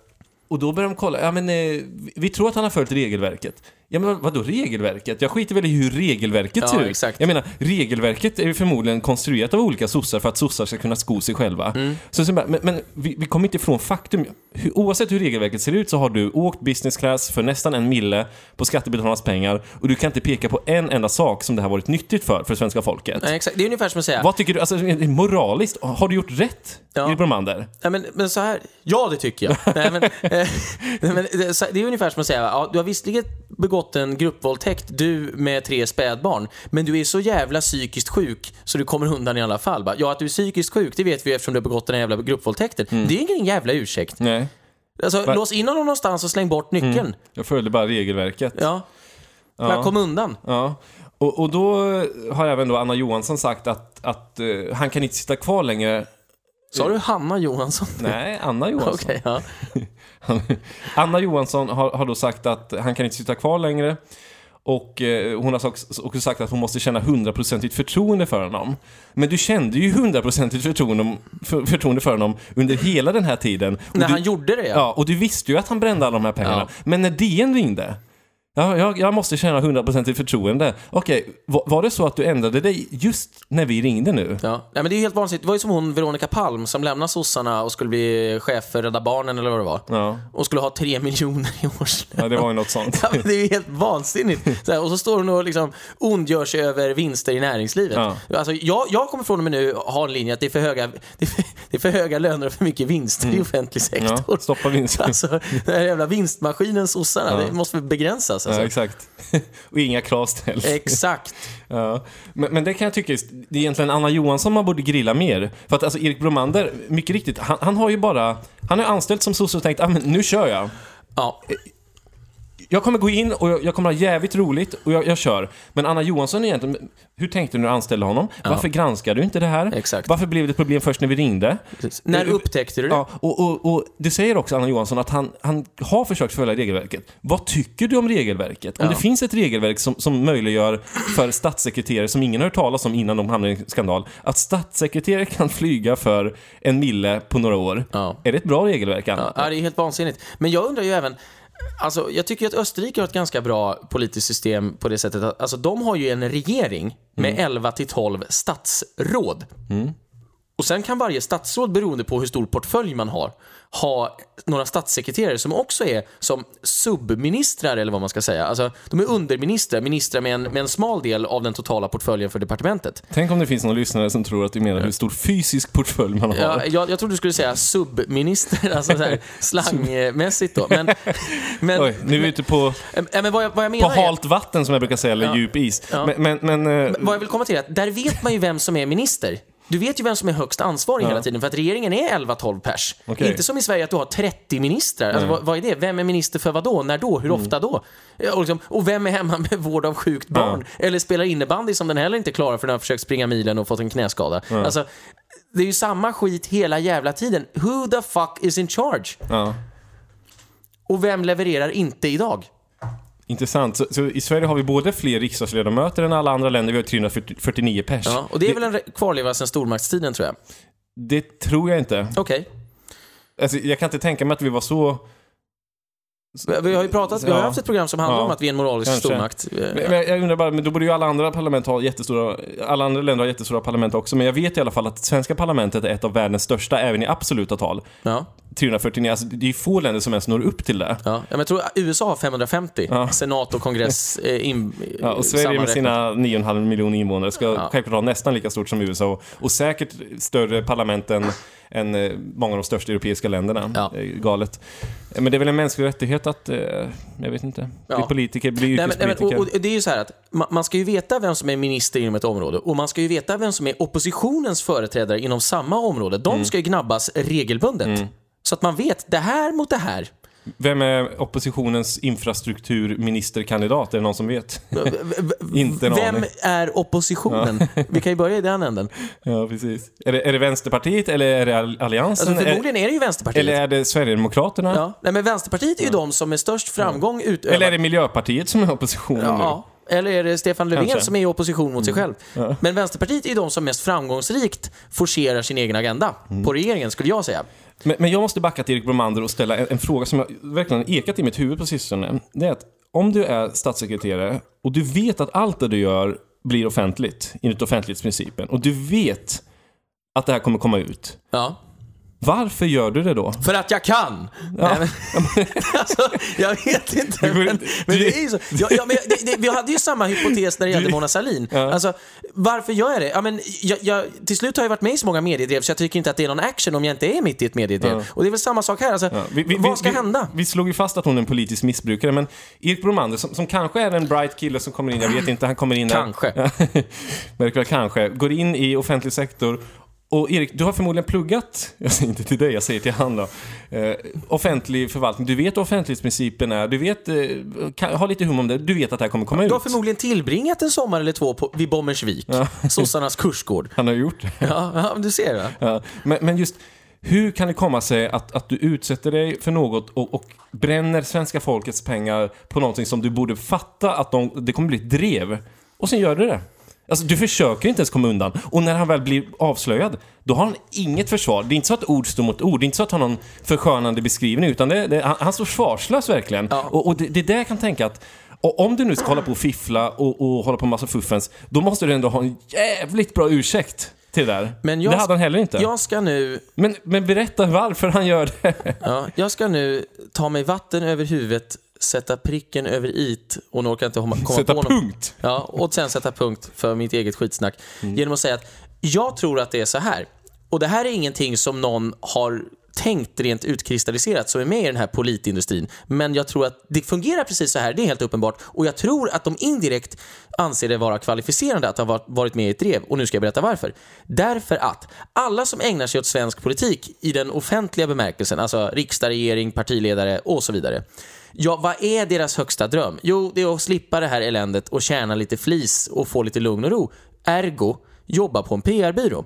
Och då börjar de kolla, ja men eh, vi tror att han har följt regelverket. Ja men vad- vadå regelverket? Jag skiter väl i hur regelverket Ja, ser ut. exakt. Jag menar, regelverket är ju förmodligen konstruerat av olika sossar för att sossar ska kunna sko sig själva. Mm. Så, så bara, men, men vi, vi kommer inte ifrån faktum. Hur, oavsett hur regelverket ser ut så har du åkt business class för nästan en mille på skattebetalarnas pengar och du kan inte peka på en enda sak som det har varit nyttigt för, för svenska folket. Nej, exakt. Det är ungefär som att säga, Vad tycker du, alltså moraliskt, har du gjort rätt? Ja. Erik Bromander? Nej, men, men så här, ja det tycker jag. Nej, men, eh, [laughs] men, det, så- det är ungefär som att säga, ja, du har visserligen begått en gruppvåldtäkt, du med tre spädbarn, men du är så jävla psykiskt sjuk så du kommer undan i alla fall. Bara, Ja, att du är psykiskt sjuk, det vet vi eftersom du har begått den här jävla gruppvåldtäkten. Det är ingen jävla ursäkt. Nej, Alltså, Va- lås in honom någonstans och släng bort nyckeln. jag följde bara regelverket. Ja. Ja. Jag kom undan. Ja. Och, och då har även då Anna Johansson sagt att, att eh, han kan inte sitta kvar längre. Sa du Hanna Johansson? Nej, Anna Johansson. [laughs] Okej, ja. [laughs] Anna Johansson har, har då sagt att han kan inte sitta kvar längre. Och eh, hon har också sagt att hon måste känna hundraprocentigt förtroende för honom. Men du kände ju hundraprocentigt förtroende, för, förtroende för honom under hela den här tiden. Och När du, han gjorde det, ja. Ja, och du visste ju att han brände alla de här pengarna. Ja. Men när DN ringde, ja, jag, jag måste känna hundraprocentigt förtroende. Okej, var, var det så att du ändrade dig just när vi ringde nu? Ja. Nej, men det är ju helt vansinnigt. Det var ju som hon Veronica Palm som lämnade sossarna och skulle bli chef för Rädda Barnen eller vad det var. Ja, Och skulle ha tre miljoner i årslön. ja det var ju något sånt. [laughs] Ja, men det är ju helt vansinnigt. Så här, och så står hon och liksom ondgör sig över vinster i näringslivet. Ja. Alltså, jag, jag kommer från och med nu ha en linje att det är för höga, det är för, det är för höga löner och för mycket vinster i offentlig sektor. Mm. Ja, stoppa vinsten. Alltså, den här jävla vinstmaskinen sossarna, det måste begränsas. Alltså. Ja, exakt. [laughs] och inga krav ställs. Exakt. [laughs] Ja. Men, men det kan jag tycka, det är egentligen Anna Johansson man borde grilla mer. För att alltså Erik Bromander, mycket riktigt, han, han har ju bara, han är anställd som sosse och tänkt, ah, men nu kör jag. Ja. Jag kommer gå in och jag, jag kommer ha jävligt roligt och jag, jag kör. Men Anna Johansson egentligen, hur tänkte du när du anställde honom? Varför granskar du inte det här? Exakt. Varför blev det ett problem först när vi ringde? När upptäckte du det? Ja, och, och, och det säger också Anna Johansson att han, han har försökt följa regelverket. Vad tycker du om regelverket? Om Ja. det finns ett regelverk som, som möjliggör för statssekreterare, som ingen har hört talas om innan de hamnar i en skandal, att statssekreterare kan flyga för en mille på några år. Ja. Är det ett bra regelverk, Anna? Ja, det är helt vansinnigt. Men jag undrar ju även, alltså jag tycker att Österrike har ett ganska bra politiskt system på det sättet att alltså, de har ju en regering med 11 till 12 statsråd. Och sen kan varje statsråd, beroende på hur stor portfölj man har, ha några statssekreterare som också är som subministrar, eller vad man ska säga. Alltså, de är underministrar, ministrar med en, med en smal del av den totala portföljen för departementet. Tänk om det finns någon lyssnare som tror att du menar hur stor fysisk portfölj man har. Ja, jag, jag trodde du skulle säga subminister, alltså så här, [laughs] slangmässigt då. Men, men, Oj, nu är vi ute på, äh, men vad, jag, vad jag på menar är... halt vatten som jag brukar säga, eller Ja. djup is. Ja. Men, men, men, eh, Vad jag vill komma till är att där vet man ju vem som är minister. Du vet ju vem som är högst ansvarig hela tiden för att regeringen är 11-12 pers. Okej. Inte som i Sverige att du har 30 ministrar. Alltså, vad, vad är det? Vem är minister för vad då? När då? Hur ofta då? Ja, Och, liksom, och vem är hemma med vård av sjukt barn? Eller spelar innebandy som den heller inte klarar för den har försökt springa milen och fått en knäskada. Alltså, det är ju samma skit hela jävla tiden. Who the fuck is in charge? ja. Och vem levererar inte idag? Intressant. Så, så i Sverige har vi både fler riksdagsledamöter än alla andra länder. Vi har 349 pers. Ja, och det är väl en kvarleva sedan stormaktstiden tror jag. Det tror jag inte. Okej. Alltså, jag kan inte tänka mig att vi var så... Vi har ju pratat, vi har Ja. haft ett program som handlar Ja. om att vi är en moralisk Kanske. stormakt. Men, men jag undrar bara, men då borde ju alla andra parlament ha jättestora... Alla andra länder har jättestora parlament också. Men jag vet i alla fall att svenska parlamentet är ett av världens största, även i absoluta tal. Ja, 349, alltså det är ju få länder som ens når upp till det. ja. Men jag tror USA har 550. Ja. Senat och kongress [laughs] eh, in, Ja, och Sverige med sina 9,5 miljoner invånare ska Ja. självklart ha nästan lika stort som USA och, och säkert större parlament än, än eh, många av de största europeiska länderna. Ja. Galet. Eh, Men det är väl en mänsklig rättighet att, eh, jag vet inte, bli Ja. politiker, bli men, nej, men, yrkespolitiker. och, och det är ju så här att man, man ska ju veta vem som är minister inom ett område och man ska ju veta vem som är oppositionens företrädare inom samma område. De Mm. ska ju gnabbas regelbundet. Så att man vet, det här mot det här. Vem är oppositionens infrastrukturministerkandidat? Är det någon som vet? [laughs] Inte en Vem aning. är oppositionen? [laughs] Vi kan ju börja i den änden. Ja, precis. Är det, är det Vänsterpartiet eller är det All- Alliansen? Alltså, förmodligen är det ju Vänsterpartiet. eller är det Sverigedemokraterna? Ja. Nej, men Vänsterpartiet är ju de som med störst framgång utövar... Eller är det Miljöpartiet som är oppositionen nu? Ja, eller är det Stefan Löfven Kanske. Mm. som är i opposition mot sig själv? Men Vänsterpartiet är ju de som mest framgångsrikt forcerar sin egen agenda Mm. på regeringen, skulle jag säga. Men, men jag måste backa till Erik Bromander och ställa en, en fråga som jag verkligen har ekat i mitt huvud på sistone. Det är att om du är statssekreterare och du vet att allt det du gör blir offentligt enligt offentlighetsprincipen och du vet att det här kommer komma ut. Ja. Varför gör du det då? För att jag kan! Nej, men, [laughs] alltså, jag vet inte. Men, men det är ju så. Ja, ja, men det, det, vi hade ju samma hypotes när det gällde Mona Sahlin. Alltså, varför gör jag det? Ja, men, jag, jag, till slut har jag varit med i så många mediedrev så jag tycker inte att det är någon action om jag inte är mitt i ett mediedrev. Och det är väl samma sak här. Alltså, Ja, vi- vi- vad ska vi, hända? Vi slog ju fast att hon är en politisk missbrukare, men Erik Bromander, som, som kanske är en bright kille som kommer in, jag vet inte, han kommer in... Kanske. [laughs] Verkligen kanske. Går in i offentlig sektor Och Erik, du har förmodligen pluggat, [laughs] jag säger inte till dig, jag säger till han då, eh, offentlig förvaltning. Du vet vad offentlighetsprincipen är, du vet, eh, kan, ha lite hum om det, du vet att det här kommer komma Du har ut. förmodligen tillbringat en sommar eller två på, vid Bommersvik, [laughs] sossarnas kursgård. Han har gjort det. Ja, ja, du ser det. Ja, men, men just, hur kan det komma sig att, att du utsätter dig för något och, och bränner svenska folkets pengar på någonting som du borde fatta att de, det kommer bli ett drev? Och sen gör du det. Alltså, du försöker inte ens komma undan. Och när han väl blir avslöjad, då har han inget försvar. Det är inte så att ord står mot ord. Det är inte så att han har någon förskönande beskrivning, utan det, det, han, han står svarslös verkligen. Ja. Och, och det, det är där jag kan tänka att och om du nu ska hålla på och fiffla och, och hålla på med massa fuffens, då måste du ändå ha en jävligt bra ursäkt till det där. Men jag, det hade han heller inte. Jag ska nu, Men, men berätta varför han gör det. ja, jag ska nu ta mig vatten över huvudet, sätta pricken över it och nu orkar jag inte komma Sätta på någon- punkt. Ja, och sen sätta punkt för mitt eget skitsnack. Mm. Genom att säga att jag tror att det är så här. Och det här är ingenting som någon har tänkt rent utkristalliserat som är med i den här politindustrin. Men jag tror att det fungerar precis så här, det är helt uppenbart. Och jag tror att de indirekt anser det vara kvalificerande att ha varit- varit med i ett drev. Och nu ska jag berätta varför. Därför att alla som ägnar sig åt svensk politik i den offentliga bemärkelsen, alltså riksdag, regering, partiledare och så vidare. Ja, vad är deras högsta dröm? Jo, det är att slippa det här eländet och tjäna lite flis och få lite lugn och ro. Ergo, jobba på en PR-byrå.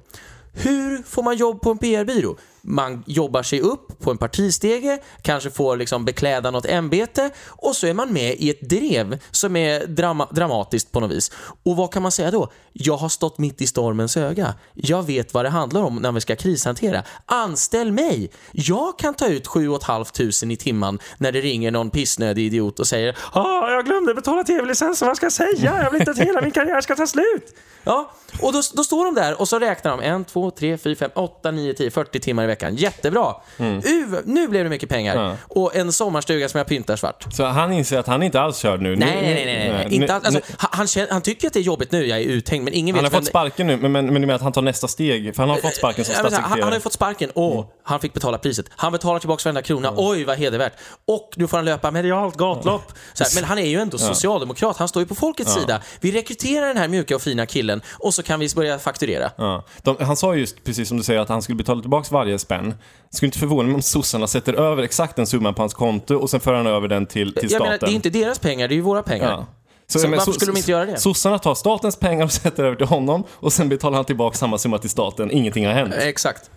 Hur får man jobb på en PR-byrå? Man jobbar sig upp på en partistege, kanske får liksom bekläda något ämbete och så är man med i ett drev som är drama dramatiskt på något vis. Och vad kan man säga då? Jag har stått mitt i stormens öga. Jag vet vad det handlar om när vi ska krishantera. Anställ mig! Jag kan ta ut 7 500 i timmen när det ringer någon pissnödig idiot och säger Ah, jag glömde betala tv-licensen, vad ska jag säga? Jag vill inte att hela min karriär ska ta slut. Ja, och då, då står de där och så räknar de 1, 2, 3, 4, 5, 8, 9, 10, 40 timmar i veckan. Jättebra! Uh, nu blev det mycket pengar. Ja. Och en sommarstuga som jag pyntar svart. Så han inser att han inte alls kör nu. Nej, nej, nej, nej, nej. Inte alls, alltså, han, han, känner, han tycker att det är jobbigt nu, jag är uthängd, men ingen han har vet fått sparken nu, men, men, men du menar att han tar nästa steg? För han har fått sparken som vet inte, han, han har statssekreterare. ju fått sparken och han fick betala priset. Han betalar tillbaka varenda krona. Oj, vad hedervärt. Och nu får han löpa medialt gatlopp. Så här, men han är ju ändå socialdemokrat. Han står ju på folkets sida. Vi rekryterar den här mjuka och fina killen och så kan vi börja fakturera. Ja. De, han sa just, precis som du säger, att han skulle betala tillbaka varje spänn. Skulle inte förvåna mig om sossarna sätter över exakt den summan på hans konto och sen för han över den till, till Jag staten. menar, det är inte deras pengar, det är ju våra pengar. Ja. Så men varför skulle de inte göra det? Sossarna tar statens pengar och [laughs] sätter över till honom och sen betalar han tillbaka samma summa till staten. Ingenting har hänt. Exakt.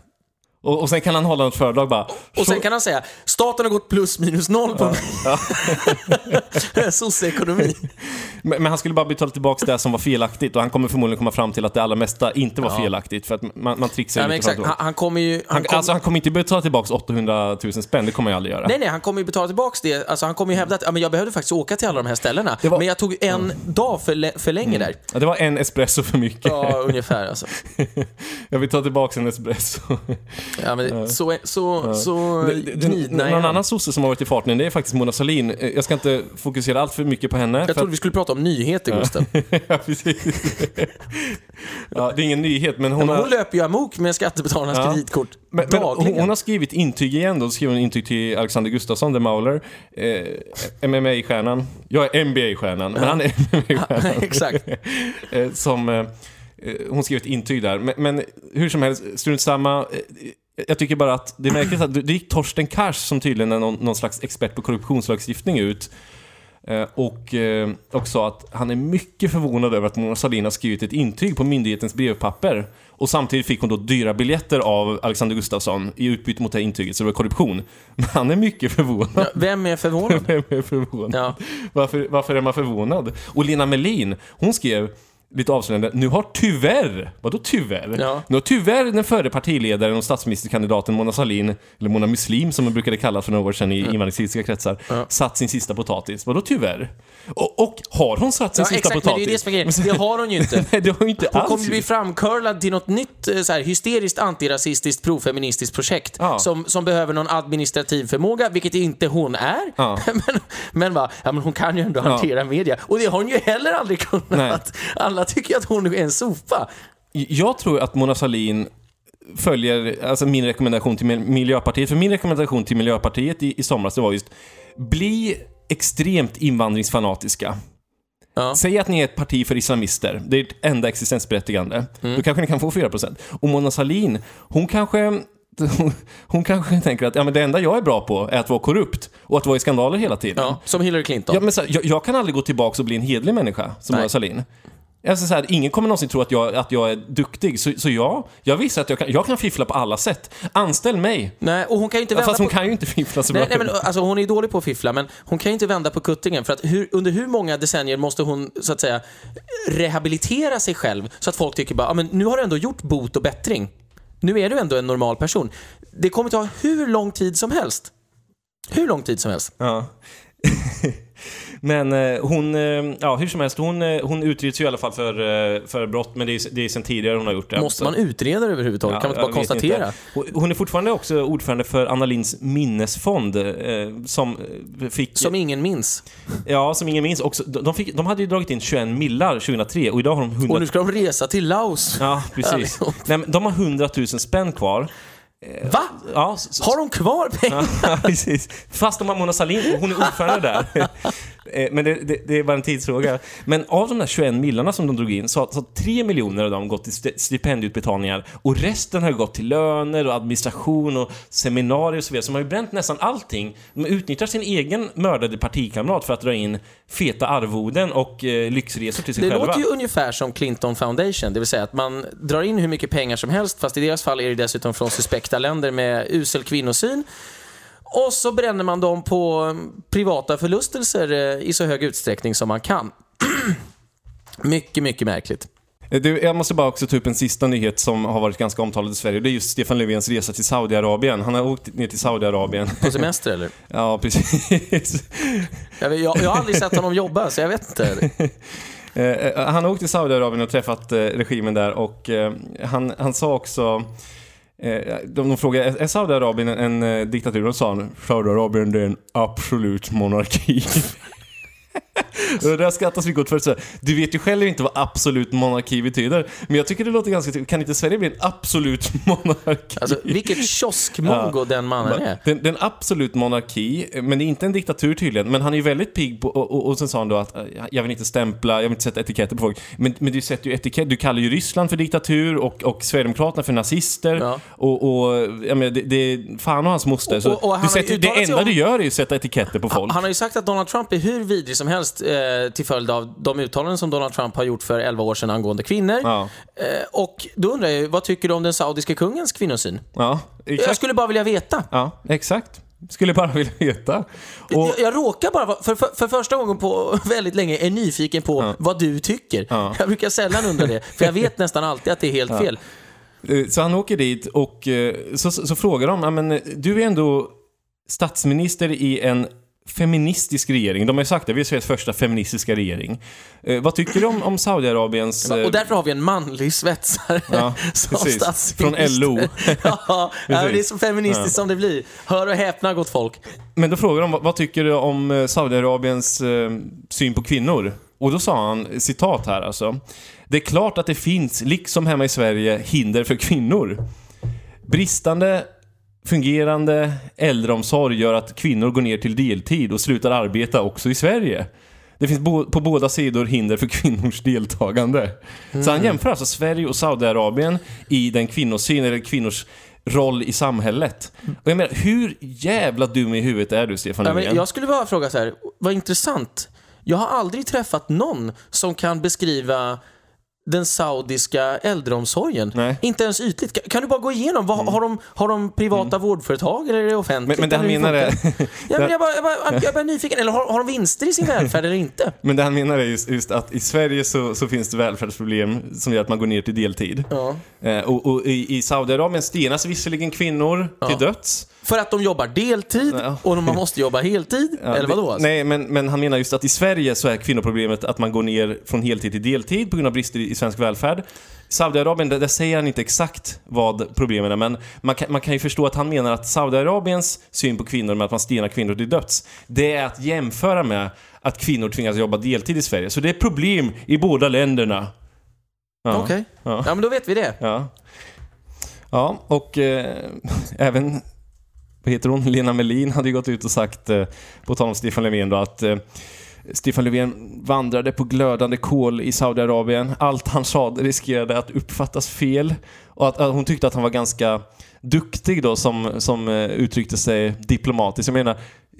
Och, och sen kan han hålla något föredrag bara. Och sen kan han säga, staten har gått plus minus noll på ja. [laughs] sosseekonomi. Men, men han skulle bara betala tillbaka det som var felaktigt och han kommer förmodligen komma fram till att det allra mesta inte var Ja. felaktigt för att man, man trixar Ja, men exakt. Han, han kommer ju... Han Han, kom, alltså han kommer inte betala tillbaka 800 000 spänn, det kommer jag aldrig göra. Nej, nej, han kommer ju betala tillbaka det. Alltså, han kommer ju hävda att ja, men jag behövde faktiskt åka till alla de här ställena. Var- Men jag tog en dag för, för länge där. Ja, Det var en espresso för mycket. Ja, ungefär alltså. [laughs] Jag vill ta tillbaka en espresso. Ja, men så, så, så Det- det- gnidna Någon annan sosse som har varit i farten, det är faktiskt Mona Sahlin. Eh, Jag ska inte fokusera allt för mycket på henne. Jag trodde vi skulle prata om nyheter, Gustav. [laughs] att, ja, precis. ja, det är ingen nyhet, men hon Men har... hon löper ju amok med skattebetalarnas Ja. kreditkort Men, men hon, hon har skrivit intyg igen då, skriver hon intyg till Alexander Gustafsson, The Mauler, eh, MMA-stjärnan. Jag är NBA-stjärnan, men han är [laughs] MMA-stjärnan. Exakt. [laughs] eh, som, eh, eh, hon skrev ett intyg där. Men, men hur som helst, strunt samma. Jag tycker bara att det är märkligt att det gick Torsten Kars som tydligen är någon, någon slags expert på korruptionslagstiftning ut eh, och, eh, och sa att han är mycket förvånad över att Mona Sahlin har skrivit ett intyg på myndighetens brevpapper. Och samtidigt fick hon då dyra biljetter av Alexander Gustafsson i utbyte mot det här intyget, så det var korruption. Men han är mycket förvånad. Ja, vem är förvånad? [laughs] Vem är förvånad? Ja. Varför, varför är man förvånad? Och Lena Melin, hon skrev lite avslöjande, nu har tyvärr, vadå tyvärr? Ja. Nu har tyvärr den förre partiledaren och statsministerkandidaten Mona Sahlin, eller Mona Muslim som man brukade kalla för några år sedan i invandringskritiska kretsar, satt sin sista potatis. Vadå tyvärr? Och, och har hon satt sin Ja, sista exakt, men det är potatis? det som är. Det har hon ju inte. [laughs] Nej, det har hon inte Hon alls kommer bli framcurlad till något nytt eh, så här, hysteriskt antirasistiskt profeministiskt projekt Ja. som, som behöver någon administrativ förmåga, vilket inte hon är. Ja. [laughs] men, men, va, ja, men hon kan ju ändå hantera media. Och det har hon ju heller aldrig kunnat. Nej. Alla tycker att hon är en sopa. Jag tror att Mona Sahlin följer alltså min rekommendation till Mil- Miljöpartiet. För min rekommendation till Miljöpartiet i, i somras det var just bli extremt invandringsfanatiska. Ja. Säg att ni är ett parti för islamister. Det är ert enda existensberättigande. Mm. Då kanske ni kan få 4%. Och Mona Sahlin, hon kanske... [laughs] Hon kanske tänker att ja, men det enda jag är bra på är att vara korrupt och att vara i skandaler hela tiden. Ja, som Hillary Clinton. Ja, men så jag, jag kan aldrig gå tillbaka och bli en hedlig människa som Nej. Mona Sahlin. Alltså så här, ingen kommer någonsin tro att jag, att jag är duktig, så, så ja, jag visar att jag kan, jag kan fiffla på alla sätt. Anställ mig! Nej, och hon kan ju inte vända fast hon på... kan ju inte fiffla så Nej, bra. nej, men alltså, hon är ju dålig på att fiffla, men hon kan ju inte vända på kuttingen. För att hur, under hur många decennier måste hon, så att säga, rehabilitera sig själv så att folk tycker bara, ah, men nu har du ändå gjort bot och bättring. Nu är du ändå en normal person. Det kommer ta hur lång tid som helst. Hur lång tid som helst. Ja. [laughs] men eh, hon, eh, ja hur som helst, hon, eh, hon utreds ju i alla fall för, för brott, men det är, det är sen tidigare hon har gjort det. Måste man utreda det överhuvudtaget? kan man inte bara konstatera? inte. Hon- är fortfarande också ordförande för Anna Lindhs minnesfond, som fick... Som ingen minns. Ja, som ingen minns. Också, de, fick, de hade ju dragit in 21 millar 2003 och idag har de 100... Och nu ska de resa till Laos. Ja, precis. Nej, de har 100 000 spänn kvar. Va? Ja, Har de kvar pengar? [laughs] Ja, precis. Fast de har Mona Sahlin, hon är ordförande där. [laughs] Eh, Men det, det, det är bara en tidsfråga. Men av de där 21 millarna som de drog in så har så har 3 miljoner av dem gått till st- stipendieutbetalningar och resten har gått till löner och administration och seminarier och så vidare. Så de har ju bränt nästan allting. De utnyttjar sin egen mördade partikamrat för att dra in feta arvoden och eh, lyxresor till sig Det själva. låter ju ungefär som Clinton Foundation, det vill säga att man drar in hur mycket pengar som helst, fast i deras fall är det dessutom från suspekta länder med usel kvinnosyn. Och så bränner man dem på privata förlustelser eh, i så hög utsträckning som man kan. [clears throat] mycket, mycket märkligt. Eh, Du, jag måste bara också ta upp en sista nyhet som har varit ganska omtalad i Sverige. Det är just Stefan Löfvens resa till Saudiarabien. Han har åkt ner till Saudiarabien. På semester eller? [laughs] Ja, precis. Jag, vet- jag, jag har aldrig sett honom jobba, så jag vet inte. [laughs] Eh, han har åkt till Saudiarabien och träffat regimen där och han, han sa också Eh, de, de frågade, är Saudiarabien en, en eh, diktatur? Då sa han, Saudiarabien det är en absolut monarki. [laughs] [laughs] Det där skrattas mycket åt för du vet ju själv inte vad absolut monarki betyder. Men jag tycker det låter ganska Kan inte Sverige bli en absolut [laughs] monarki? Alltså, vilket kioskmongo den mannen är. Det, det är en absolut monarki, men det är inte en diktatur tydligen. Men han är ju väldigt pigg på, och, och, och sen sa han då att eh, jag vill inte stämpla, jag vill inte sätta etiketter på folk. Men, men du sätter ju etikett, du kallar ju Ryssland för diktatur och, och Sverigedemokraterna för nazister. Ja. Och, och jag menar, det, det är fan och hans moster. Så Och- och han du sätter, det enda om- du gör är ju att sätta etiketter på folk. Han har ju sagt att Donald Trump är hur vidrig som helst eh, till följd av de uttalanden som Donald Trump har gjort för 11 år sedan angående kvinnor. Ja, Eh, och då undrar jag vad tycker du om den saudiska kungens kvinnosyn? ja, Jag exakt. skulle bara vilja veta. Ja, exakt. Skulle bara vilja veta. Och, Jag, jag råkar bara, för, för, för första gången på [laughs] väldigt länge, är nyfiken på vad du tycker. Ja. Jag brukar sällan undra det, för jag vet [laughs] nästan alltid att det är helt fel. Eh, Så han åker dit och eh, så, så, så frågar de, "Ja, men du är ändå statsminister i en feministisk regering. De har ju sagt det, vi är Sveriges första feministiska regering. Eh, vad tycker du om, om Saudiarabiens... eh, Och därför har vi en manlig svetsare Ja, [laughs] som precis. statsminister. Från LO. [laughs] ja, [laughs] ja, det är så feministiskt som det blir. Hör och häpna gott folk. Men då frågar de, vad, vad tycker du om eh, Saudiarabiens eh, syn på kvinnor? Och då sa han, citat här alltså. Det är klart att det finns, liksom hemma i Sverige, hinder för kvinnor. Bristande fungerande äldreomsorg gör att kvinnor går ner till deltid och slutar arbeta också i Sverige. Det finns bo- på båda sidor hinder för [laughs] kvinnors deltagande. Så han jämför alltså Sverige och Saudiarabien i den kvinnosyn, eller kvinnors roll i samhället. Och jag menar, hur jävla dum i huvudet är du, Stefan Ja, Löfven? men jag skulle bara fråga så här, vad intressant. Jag har aldrig träffat någon som kan beskriva den saudiska äldreomsorgen. Nej. Mm. Inte ens ytligt. Kan, kan du bara gå igenom, vad, har, de, har de privata vårdföretag eller är det offentligt? Men, men det han menar är... [laughs] Ja, men jag, bara, jag, bara, jag bara är nyfiken. Eller har, har de vinster i sin välfärd eller inte? [laughs] Men det han menar är just, just att i Sverige så, så finns det välfärdsproblem som gör att man går ner till deltid. Ja. Eh, och, och i, i Saudiarabien stenas visserligen kvinnor till döds. För att de jobbar deltid Ja. och man måste jobba heltid? Ja, eller vadå? Alltså? Nej, men, men han menar just att i Sverige så är kvinnoproblemet att man går ner från heltid till deltid på grund av brister i, svensk välfärd. Saudiarabien, där, där säger han inte exakt vad problemen är, men man kan, man kan ju förstå att han menar att Saudiarabiens syn på kvinnor med att man stenar kvinnor till döds, det är att jämföra med att kvinnor tvingas jobba deltid i Sverige. Så det är problem i båda länderna. Ja. Okej. Ja. Ja, men då vet vi det. Ja. Ja, och eh, [laughs] även, vad heter hon, Lena Melin hade ju gått ut och sagt, eh, på tal om Stefan Löfven då, att eh, Stefan Löfven vandrade på glödande kol i Saudiarabien. Allt han sa riskerade att uppfattas fel. Och att, att hon tyckte att han var ganska duktig då som, som eh, uttryckte sig diplomatiskt. Jag menar,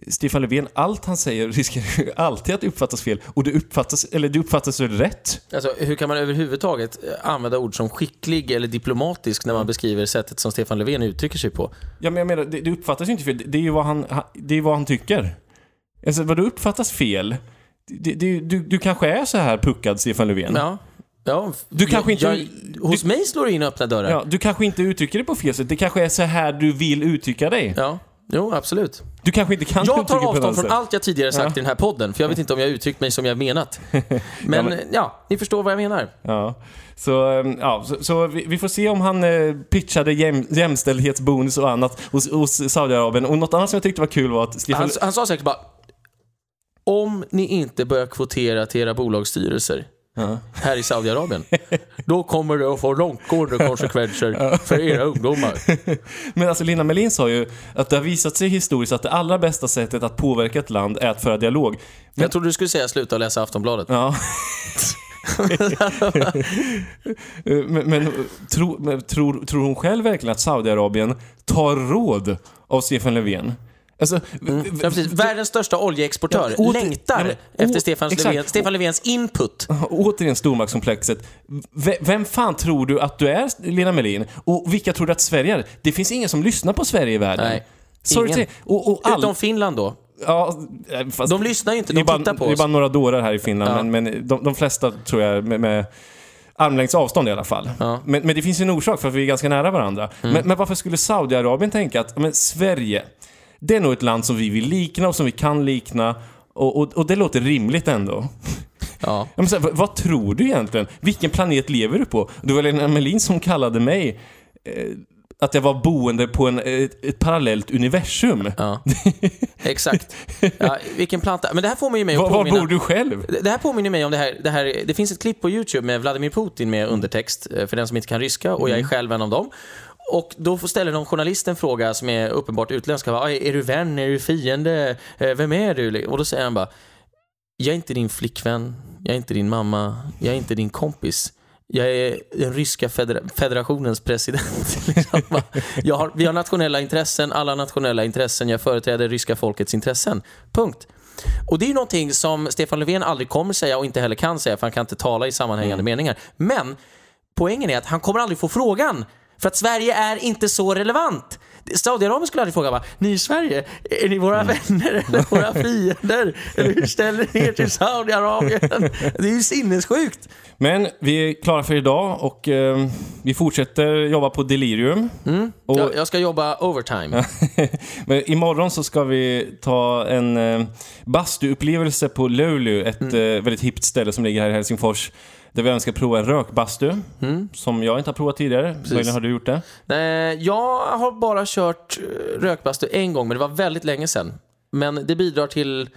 Stefan Löfven, allt han säger [laughs] riskerar ju alltid att uppfattas fel. Och det uppfattas, eller det uppfattas väl rätt? Alltså, hur kan man överhuvudtaget eh, använda ord som skicklig eller diplomatisk när man beskriver sättet som Stefan Löfven uttrycker sig på? Ja, men jag menar, det, det uppfattas ju inte fel. Det är ju vad han, det är vad han tycker. Alltså, vad det uppfattas fel? Det, det, du, du kanske är så här puckad, Stefan Löfven. Ja. Ja, Du kanske inte- jag, hos mig slår du in öppna dörrar. Ja, du kanske inte uttrycker det på fel sätt. Det kanske är så här du vill uttrycka dig. Ja, jo absolut. Du kanske inte kan Jag tar avstånd från allt jag tidigare sagt i den här podden, för jag vet inte om jag uttryckt mig som jag menat. [laughs] Men ja, ni förstår vad jag menar. Ja. Så, ehm, ja, så, så vi, vi får se om han eh, pitchade jäm, jämställdhetsbonus och annat hos, hos Saudiarabien. Och något annat som jag tyckte var kul var att Stefan... Han, han sa säkert bara om ni inte börjar kvotera till era bolagsstyrelser här i Saudiarabien, [laughs] då kommer det att få långtgående konsekvenser [laughs] för era ungdomar. [laughs] Men alltså Lina Melin sa ju att det har visat sig historiskt att det allra bästa sättet att påverka ett land är att föra dialog. Jag trodde du skulle säga sluta läsa Aftonbladet. Ja. [laughs] Men men, tro, men tror, tror hon själv verkligen att Saudiarabien tar råd av Stefan Löfven? Alltså, Ja, precis. Världens största oljeexportör Ja, åter- längtar ja, men, efter å- Stefan, exakt. Löfven, Stefan Löfvens input. Återigen stormaktskomplexet. V- Vem fan tror du att du är, Lena Melin? Och vilka tror du att Sverige är? Det finns ingen som lyssnar på Sverige i världen. Nej, Sorry ingen. och, och all, Utom Finland då. ja, eh, fast, De lyssnar ju inte, de bara, tittar på Det är oss. bara några dårar här i Finland, Ja. men, men de, de flesta tror jag med, med armlängds avstånd i alla fall. Ja. Mm. Men, men det finns ju en orsak för att vi är ganska nära varandra. Men, men varför skulle Saudiarabien tänka att men Sverige, det är nog ett land som vi vill likna och som vi kan likna och, och, och det låter rimligt ändå. Ja. [laughs] Men så här, vad, vad tror du egentligen? Vilken planet lever du på? Det var Lena Melin som kallade mig eh, att jag var boende på en, ett, ett parallellt universum. Ja, [laughs] exakt. Ja, vilken planta. Men det här får mig ju mig att Var, var påminna... bor du själv? Det här påminner mig om det här, det här, det finns ett klipp på YouTube med Vladimir Putin med undertext, eh, för den som inte kan ryska, och jag är själv en av dem. Och då ställer någon journalist en fråga som är uppenbart utländsk. Bara, Är du vän? Är du fiende? Eh, Vem är du? Och då säger han bara, jag är inte din flickvän, jag är inte din mamma, jag är inte din kompis. Jag är den ryska federa- federationens president. [laughs] Liksom har, vi har nationella intressen, alla nationella intressen. Jag företräder ryska folkets intressen. Punkt. Och det är ju någonting som Stefan Löfven aldrig kommer säga och inte heller kan säga, för han kan inte tala i sammanhängande meningar. Men poängen är att han kommer aldrig få frågan, för att Sverige är inte så relevant. Saudiarabien skulle aldrig fråga va, ni i Sverige, är ni våra vänner eller [laughs] våra fiender? Eller hur ställer ni er till Saudiarabien? Det är ju sinnessjukt. Men vi är klara för idag och eh, vi fortsätter jobba på Delirium. Och, Jag, jag ska jobba overtime. [laughs] men imorgon så ska vi ta en eh, bastuupplevelse på Luleå, ett Mm. eh, väldigt hippt ställe som ligger här i Helsingfors. Där vi även ska prova en rökbastu, Mm. som jag inte har provat tidigare. Möjligen har du gjort det? Nej, jag har bara kört eh, rökbastu en gång, men det var väldigt länge sedan. Men det bidrar till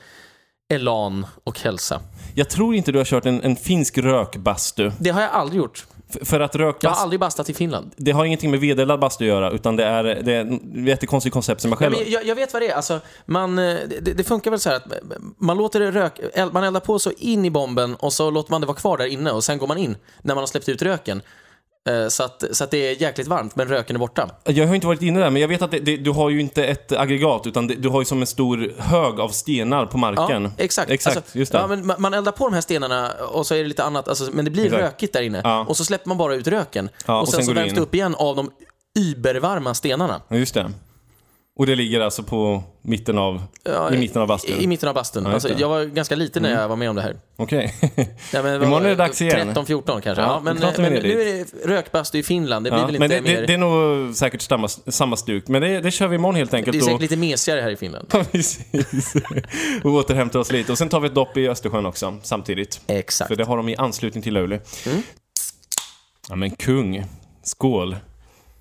elan och hälsa. Jag tror inte du har kört en, en finsk rökbastu. Det har jag aldrig gjort. För att Jag har aldrig bastat i Finland. det har ingenting med vedeldad bastu att göra, utan det är, det är ett jättekonstigt koncept som jag själv men jag, jag vet vad det är. Alltså, man, eh, det, det funkar väl så här att man låter det rök, man eldar på så in i bomben och så låter man det vara kvar där inne och sen går man in när man har släppt ut röken. Eh, Så att, så att det är jäkligt varmt men röken är borta. Jag har inte varit inne där, men jag vet att det, det, du har ju inte ett aggregat, utan det, du har ju som en stor hög av stenar på marken. Ja, exakt. Exakt, Alltså, just det. Ja, men ma- man eldar på de här stenarna och så är det lite annat, alltså, men det blir Exakt. rökigt där inne. Ja. Och så släpper man bara ut röken. Ja, och, och sen, sen så värms det upp igen av de übervarma stenarna. Just det. Och det ligger alltså på mitten av, Ja, i mitten av bastun? I, i mitten av bastun. Ja, alltså, det. jag var ganska liten när jag var med om det här. Okej. [laughs] Ja, men [laughs] Imorgon är det dags igen. 13-14 kanske. Ja, Ja, men men nu är det rökbastu i Finland. Det blir Ja, väl inte men det, mer... det, det är nog säkert samma, samma stuk. Men det, det kör vi imorgon helt det enkelt. är och- säkert lite mesigare här i Finland. [laughs] Ja, precis. och återhämtar oss lite. Och sen tar vi ett dopp i Östersjön också, samtidigt. Exakt. För det har de i anslutning till Luleå. Mm. Ja men kung. Skål.